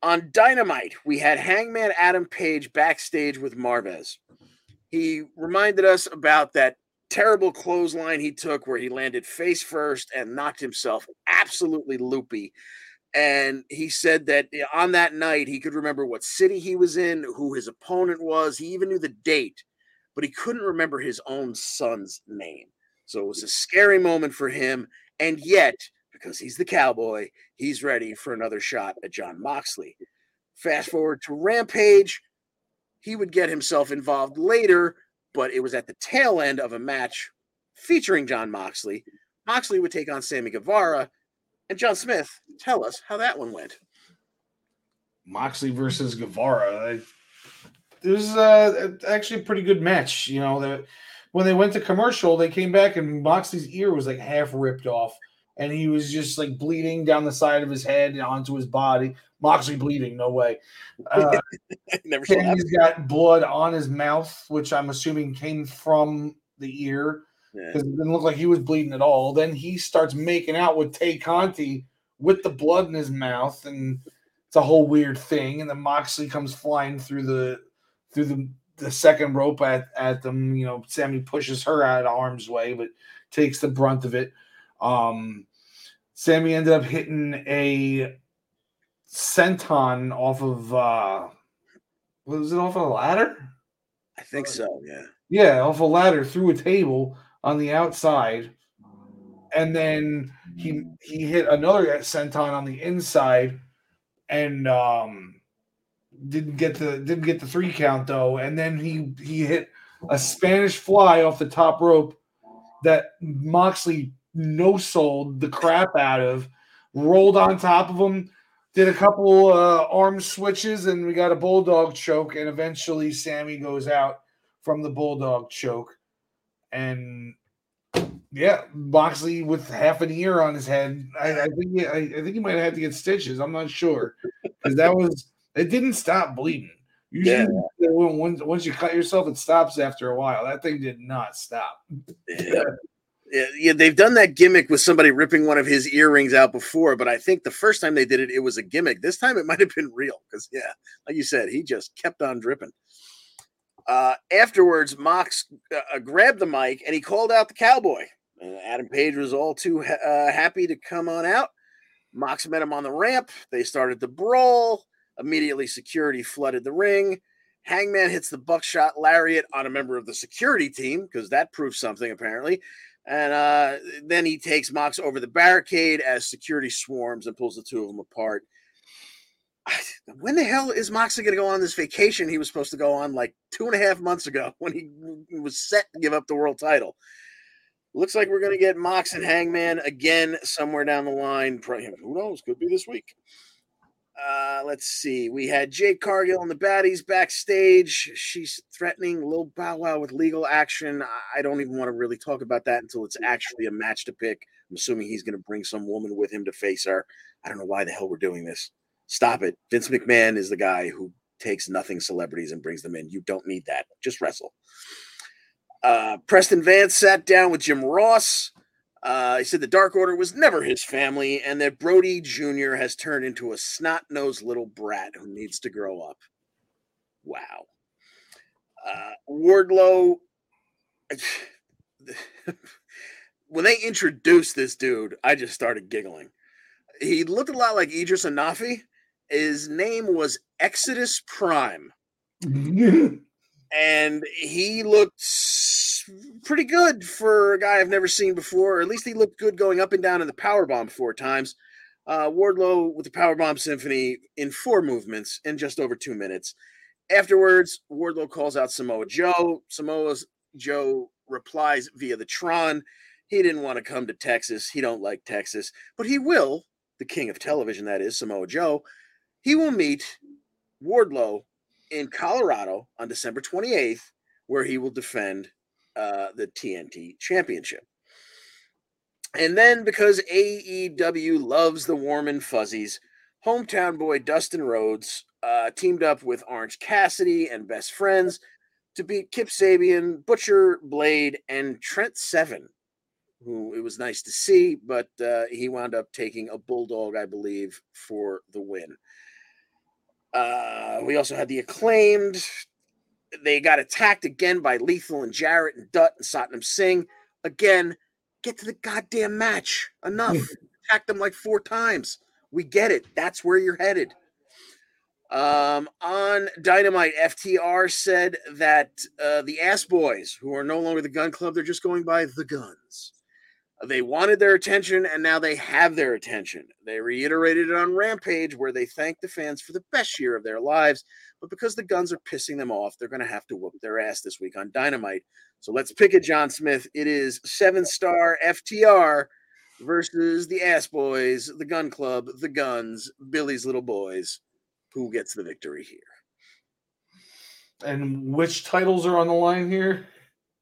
On Dynamite, we had Hangman Adam Page backstage with Marvez. He reminded us about that terrible clothesline he took where he landed face first and knocked himself absolutely loopy. And he said that eh, on that night, he could remember what city he was in, who his opponent was. He even knew the date, but he couldn't remember his own son's name. So it was a scary moment for him. And yet, because he's the cowboy, he's ready for another shot at Jon Moxley. Fast forward to Rampage, he would get himself involved later, but it was at the tail end of a match featuring Jon Moxley. Moxley would take on Sammy Guevara, and John Smith, tell us how that one went. Moxley versus Guevara. I- It was uh, actually a pretty good match. You know, that when they went to commercial, they came back and Moxley's ear was like half ripped off, and he was just like bleeding down the side of his head and onto his body. Moxley bleeding, no way. Uh, Never he's got blood on his mouth, which I'm assuming came from the ear Yeah. because it didn't look like he was bleeding at all. Then he starts making out with Tay Conti with the blood in his mouth, and it's a whole weird thing. And then Moxley comes flying through the through the the second rope at, at them. You know, Sammy pushes her out of harm's way, but takes the brunt of it. Um, Sammy ended up hitting a senton off of uh, was it off of a ladder? I think so. Yeah. Yeah, off a ladder through a table on the outside, and then he he hit another senton on the inside, and um didn't get the didn't get the three count though, and then he he hit a Spanish fly off the top rope that Moxley no sold the crap out of, rolled on top of him, did a couple uh, arm switches, and we got a bulldog choke, and eventually Sammy goes out from the bulldog choke, and yeah, Moxley with half an ear on his head. I, I think he, I, I, think he might have had to get stitches. I'm not sure because that was it didn't stop bleeding. Usually, yeah. once once you cut yourself, it stops after a while. That thing did not stop. Yeah. Yeah, they've done that gimmick with somebody ripping one of his earrings out before, but I think the first time they did it, it was a gimmick. This time it might have been real because, yeah, like you said, he just kept on dripping. Uh, afterwards, Mox uh, grabbed the mic and he called out the cowboy. Uh, Adam Page was all too ha- uh, happy to come on out. Mox met him on the ramp. They started the brawl. Immediately, security flooded the ring. Hangman hits the buckshot lariat on a member of the security team because that proves something apparently. And uh, then he takes Mox over the barricade as security swarms and pulls the two of them apart. When the hell is Moxley going to go on this vacation he was supposed to go on like two and a half months ago when he was set to give up the world title? Looks like we're going to get Mox and Hangman again somewhere down the line. Who knows? Could be this week. Uh, let's see. We had Jade Cargill and the baddies backstage. She's threatening Lil Bow Wow with legal action. I don't even want to really talk about that until it's actually a match to pick. I'm assuming he's going to bring some woman with him to face her. I don't know why the hell we're doing this. Stop it. Vince McMahon is the guy who takes nothing celebrities and brings them in. You don't need that. Just wrestle. Uh, Preston Vance sat down with Jim Ross. Uh, he said the Dark Order was never his family and that Brody Jr. has turned into a snot nosed little brat who needs to grow up. Wow. Uh, Wardlow, when they introduced this dude, I just started giggling. He looked a lot like Edris Enofe. His name was Exodus Prime. and he looked pretty good for a guy I've never seen before. Or at least he looked good going up and down in the power bomb four times. Uh, Wardlow with the power bomb symphony in four movements in just over two minutes. Afterwards, Wardlow calls out Samoa Joe. Samoa Joe replies via the Tron. He didn't want to come to Texas. He don't like Texas, but he will. The king of television, that is Samoa Joe. He will meet Wardlow in Colorado on December 28th, where he will defend uh, the TNT Championship. And then because AEW loves the warm and fuzzies, hometown boy Dustin Rhodes uh, teamed up with Orange Cassidy and Best Friends to beat Kip Sabian, Butcher, Blade, and Trent Seven, who it was nice to see, but uh, he wound up taking a bulldog, I believe, for the win. Uh, we also had the acclaimed they got attacked again by Lethal and Jarrett and Dutt and Satnam Singh. Again, get to the goddamn match. Enough. Attack them like four times. We get it. That's where you're headed. Um, on Dynamite, FTR said that uh, the Ass Boys, who are no longer the Gun Club, they're just going by the Guns. They wanted their attention, and now they have their attention. They reiterated it on Rampage, where they thanked the fans for the best year of their lives. But because the guns are pissing them off, they're going to have to whoop their ass this week on Dynamite. So let's pick it, John Smith. It is seven star FTR versus the Ass Boys, the Gun Club, the Guns, Billy's Little Boys. Who gets the victory here? And which titles are on the line here?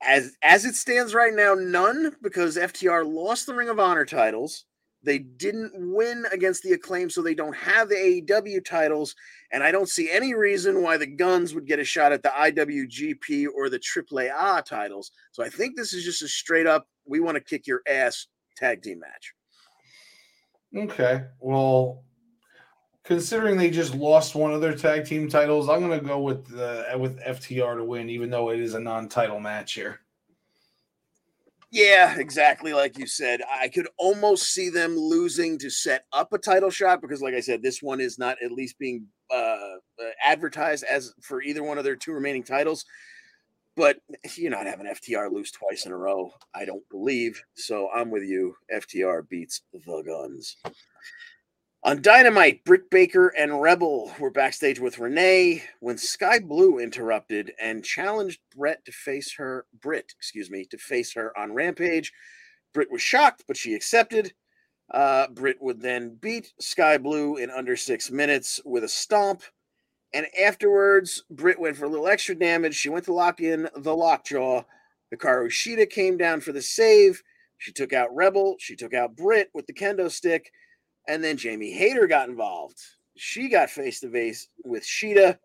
As as it stands right now, none because FTR lost the Ring of Honor titles. They didn't win against the acclaim, so they don't have the AEW titles. And I don't see any reason why the Guns would get a shot at the IWGP or the AAA titles. So I think this is just a straight up, we want to kick your ass tag team match. Okay. Well, considering they just lost one of their tag team titles, I'm going to go with uh, with FTR to win, even though it is a non-title match here. Yeah, exactly like you said. I could almost see them losing to set up a title shot because, like I said, this one is not at least being uh, uh, advertised as for either one of their two remaining titles. But you're not having FTR lose twice in a row, I don't believe. So I'm with you. FTR beats the Guns. On Dynamite, Britt Baker and Rebel were backstage with Renee when Skye Blue interrupted and challenged Brett to face her, Britt, excuse me, to face her on Rampage. Britt was shocked, but she accepted. Uh, Britt would then beat Skye Blue in under six minutes with a stomp. And afterwards, Britt went for a little extra damage. She went to lock in the lockjaw. Hikaru Shida came down for the save. She took out Rebel. She took out Britt with the kendo stick. And then Jamie Hayter got involved. She got face to face with Shida.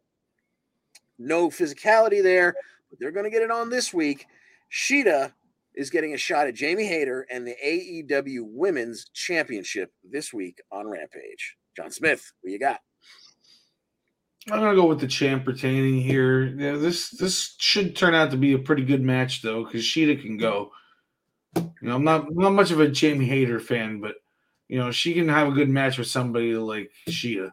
No physicality there, but they're going to get it on this week. Shida is getting a shot at Jamie Hayter and the AEW Women's Championship this week on Rampage. John Smith, what you got? I'm gonna go with the champ retaining here. Yeah, this this should turn out to be a pretty good match though, because Shida can go. You know, I'm not not much of a Jamie Hayter fan, but you know, she can have a good match with somebody like Shida.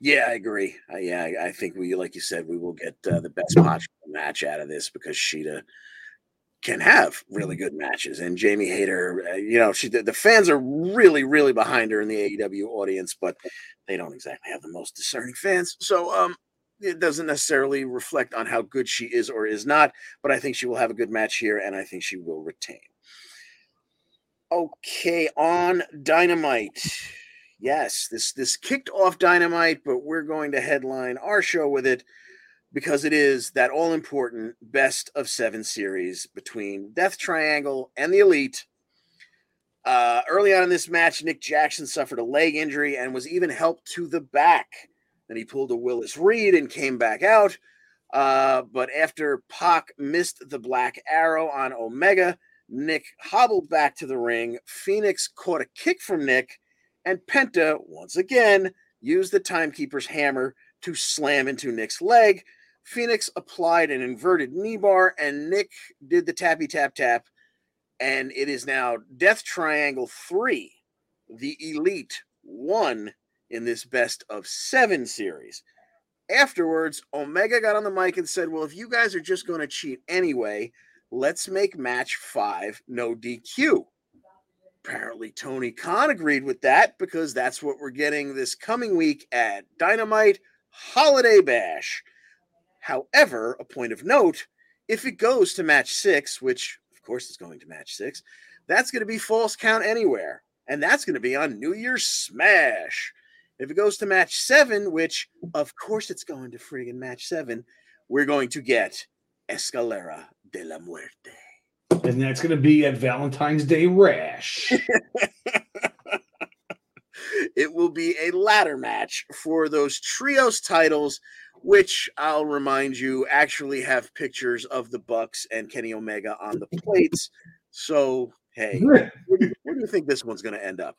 Yeah, I agree. Uh, yeah, I, I, think we, like you said, we will get uh, the best possible match out of this because Shida can have really good matches, and Jamie Hayter, uh, you know, she the, the fans are really, really behind her in the AEW audience, but they don't exactly have the most discerning fans. So, um, it doesn't necessarily reflect on how good she is or is not, but I think she will have a good match here, and I think she will retain. Okay, on Dynamite. Yes, this this kicked off Dynamite, but we're going to headline our show with it because it is that all important best of seven series between Death Triangle and the Elite. Uh, early on in this match, Nick Jackson suffered a leg injury and was even helped to the back. Then he pulled a Willis Reed and came back out. Uh, but after Pac missed the black arrow on Omega, Nick hobbled back to the ring. Phoenix caught a kick from Nick, and Penta once again used the timekeeper's hammer to slam into Nick's leg. Phoenix applied an inverted knee bar, and Nick did the tappy tap tap. And it is now Death Triangle 3, the Elite 1 in this best of seven series. Afterwards, Omega got on the mic and said, Well, if you guys are just going to cheat anyway, let's make match five no DQ. Apparently, Tony Khan agreed with that because that's what we're getting this coming week at Dynamite Holiday Bash. However, a point of note if it goes to match six, which of course is going to match six, that's going to be falls count anywhere. And that's going to be on New Year's Smash. If it goes to match seven, which of course it's going to friggin' match seven, we're going to get Escalera de la Muerte. And that's going to be at Valentine's Day Rash. it will be a ladder match for those trios titles, which I'll remind you actually have pictures of the Bucks and Kenny Omega on the plates. So, hey, where do, you, where do you think this one's going to end up?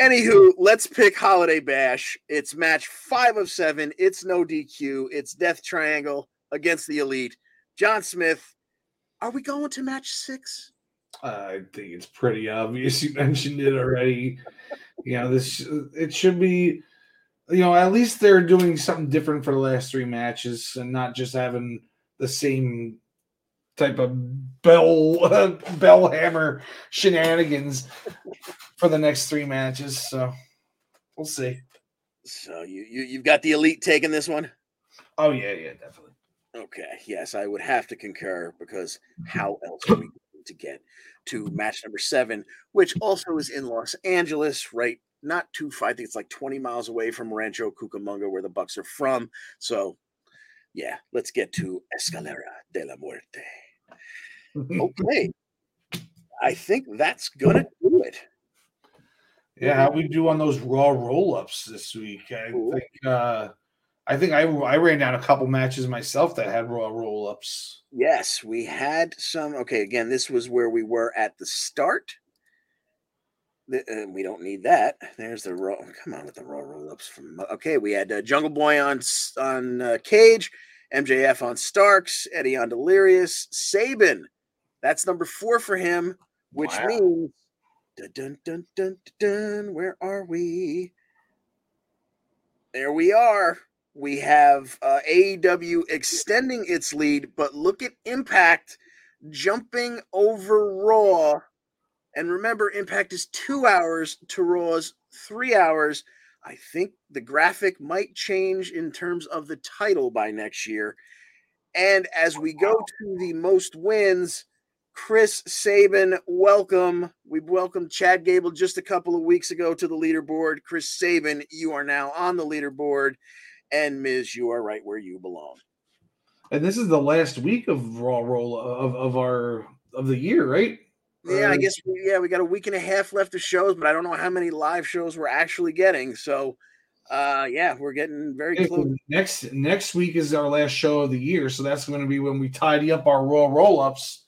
Anywho, let's pick Holiday Bash. It's match five of seven. It's no DQ. It's Death Triangle against the Elite. John Smith, are we going to match six? I think it's pretty obvious. You mentioned it already. you know, this it should be. You know, at least they're doing something different for the last three matches and not just having the same type of bell uh, bell hammer shenanigans for the next three matches. So we'll see. So you, you you've got the elite taking this one? Oh yeah, yeah, definitely. Okay, yes, I would have to concur because how else are we going to get to match number seven, which also is in Los Angeles, right? Not too far. I think it's like 20 miles away from Rancho Cucamonga, where the Bucks are from. So, yeah, let's get to Escalera de la Muerte. Okay, I think that's gonna do it. Yeah, how we do on those raw roll ups this week? I Ooh. think uh I think I I ran down a couple matches myself that had raw roll ups. Yes, we had some. Okay, again, this was where we were at the start. The, uh, we don't need that. There's the raw. Come on with the raw roll ups from. Okay, we had uh, Jungle Boy on on uh, Cage, MJF on Starks, Eddie on Delirious, Sabin That's number four for him, which Wow. means dun, dun dun dun dun dun. Where are we? There we are. We have uh, AEW extending its lead, but look at Impact jumping over Raw. And remember, Impact is two hours to Raw's three hours. I think the graphic might change in terms of the title by next year. And as we go to the most wins, Chris Sabin, welcome. We welcomed Chad Gable just a couple of weeks ago to the leaderboard. Chris Sabin, you are now on the leaderboard. And Miz, you are right where you belong. And this is the last week of Raw roll of, of our of the year, right? Yeah, I guess we, yeah, we got a week and a half left of shows, but I don't know how many live shows we're actually getting. So uh yeah, we're getting very close. next next week is our last show of the year, so that's going to be when we tidy up our Raw roll ups,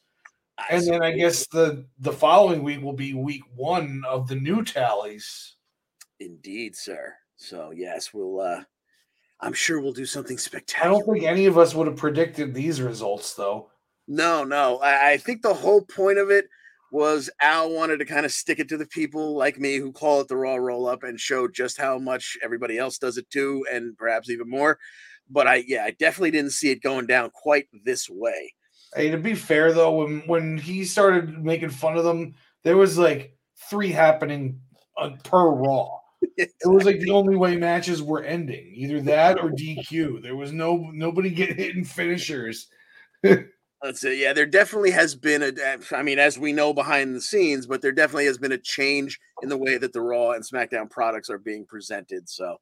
and then I guess the the following week will be week one of the new tallies. indeed, sir. So yes, we'll uh I'm sure we'll do something spectacular. I don't think any of us would have predicted these results, though. No, no. I, I think the whole point of it was Al wanted to kind of stick it to the people like me who call it the raw roll up and show just how much everybody else does it too, and perhaps even more. But I, yeah, I definitely didn't see it going down quite this way. Hey, to be fair though, when when he started making fun of them, there was like three happening uh, per Raw. It was like the only way matches were ending, either that or DQ. There was no nobody get hit in finishers. Let's say, yeah, there definitely has been a. I mean, as we know behind the scenes, but there definitely has been a change in the way that the Raw and SmackDown products are being presented. So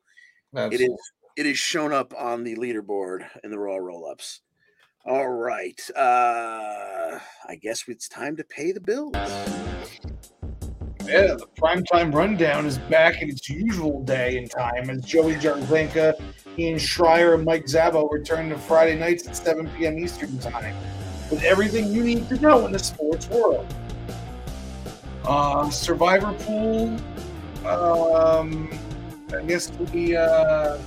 it is it is shown up on the leaderboard in the Raw roll ups. All right, uh, I guess it's time to pay the bills. Yeah, the primetime rundown is back in its usual day and time as Joey Jarzenka, Ian Schreier, and Mike Zabo return to Friday nights at 7 p.m. Eastern Time with everything you need to know in the sports world. Uh, Survivor Pool, um, I guess we, uh,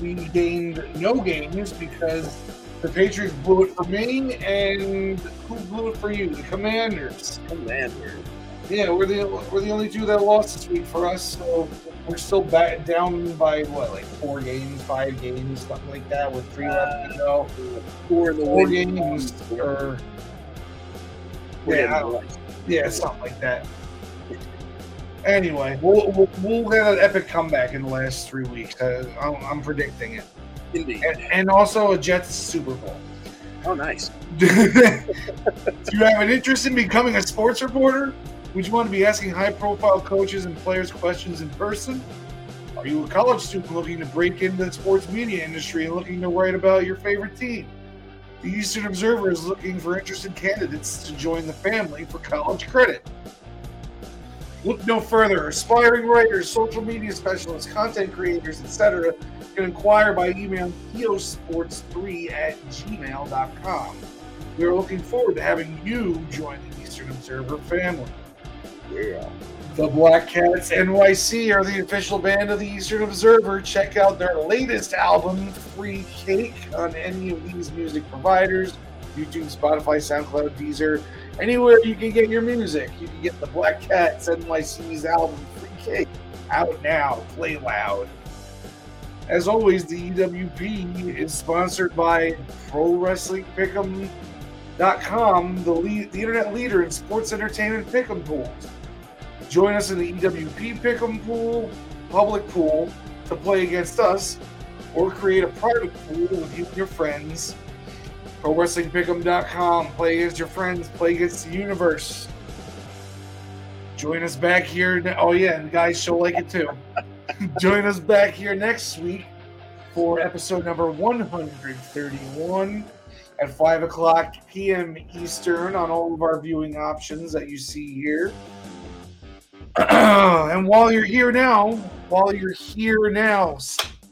we gained no games because the Patriots blew it for me, and who blew it for you? The Commanders. Commander. Yeah, we're the we're the only two that lost this week for us. So we're still back down by what, like four games, five games, something like that, with three left to go. Four in the Four games, or yeah, yeah, something like that. Anyway, we'll, we'll, we'll get an epic comeback in the last three weeks. Uh, I'm, I'm predicting it, Indeed. and, and also a Jets Super Bowl. Oh, nice. Do you have an interest in becoming a sports reporter? Would you want to be asking high profile coaches and players questions in person? Are you a college student looking to break into the sports media industry and looking to write about your favorite team? The Eastern Observer is looking for interested candidates to join the family for college credit. Look no further. Aspiring writers, social media specialists, content creators, etc. can inquire by email eosports3 at gmail.com. We are looking forward to having you join the Eastern Observer family. The Black Cats NYC are the official band of the Eastern Observer. Check out their latest album, Free Cake, on any of these music providers YouTube, Spotify, SoundCloud, Deezer, anywhere you can get your music. You can get the Black Cats NYC's album, Free Cake, out now. Play loud. As always, the EWP is sponsored by Pro Wrestling Pick'em.com, the, lead, the internet leader in sports entertainment pick'em pools. Join us in the EWP Pick'em pool, public pool, to play against us, or create a private pool with you and your friends. ProWrestlingPick'em.com. Play against your friends. Play against the universe. Join us back here. ne- Oh yeah, and guys, she'll like it too. Join us back here next week for episode number 131 at 5 o'clock p.m. Eastern on all of our viewing options that you see here. and while you're here now, while you're here now,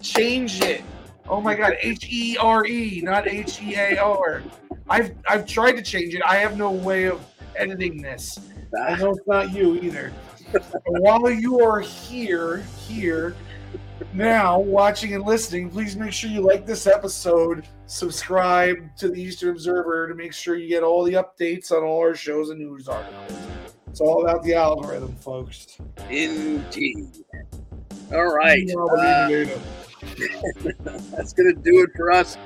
change it. Oh my God, H E R E, not H E A R. I've I've tried to change it. I have no way of editing this. I know it's not you either. While you are here, here, now watching and listening, please make sure you like this episode, subscribe to the Eastern Observer to make sure you get all the updates on all our shows and news articles. It's all about the algorithm, folks. Indeed. All right. You know, I uh, that's going to do it for us.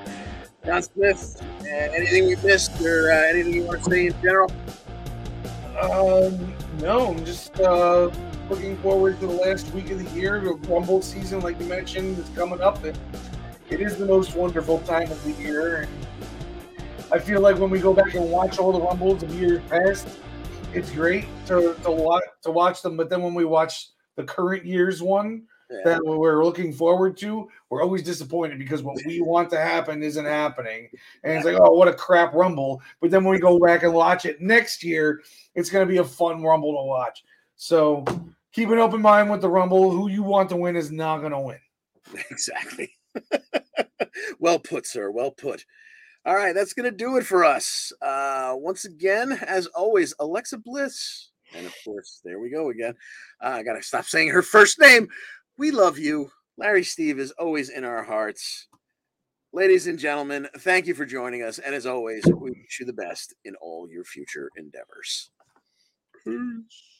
John Smith, uh, anything we missed or uh, anything you want to say in general? Um, no, I'm just uh, looking forward to the last week of the year. The Rumble season, like you mentioned, is coming up. And it is the most wonderful time of the year. And I feel like when we go back and watch all the Rumbles of years past, it's great to, to, watch, to watch them. But then when we watch the current year's one, Yeah. that we're looking forward to, we're always disappointed because what we want to happen isn't happening. And it's like, oh, what a crap rumble. But then when we go back and watch it next year, it's going to be a fun rumble to watch. So keep an open mind with the rumble. Who you want to win is not going to win. Exactly. well put, sir. Well put. All right, that's going to do it for us. Uh, once again, as always, Alexa Bliss. And of course, there we go again. Uh, I got to stop saying her first name. We love you. Larry Steve is always in our hearts. Ladies and gentlemen, thank you for joining us. And as always, we wish you the best in all your future endeavors. Peace.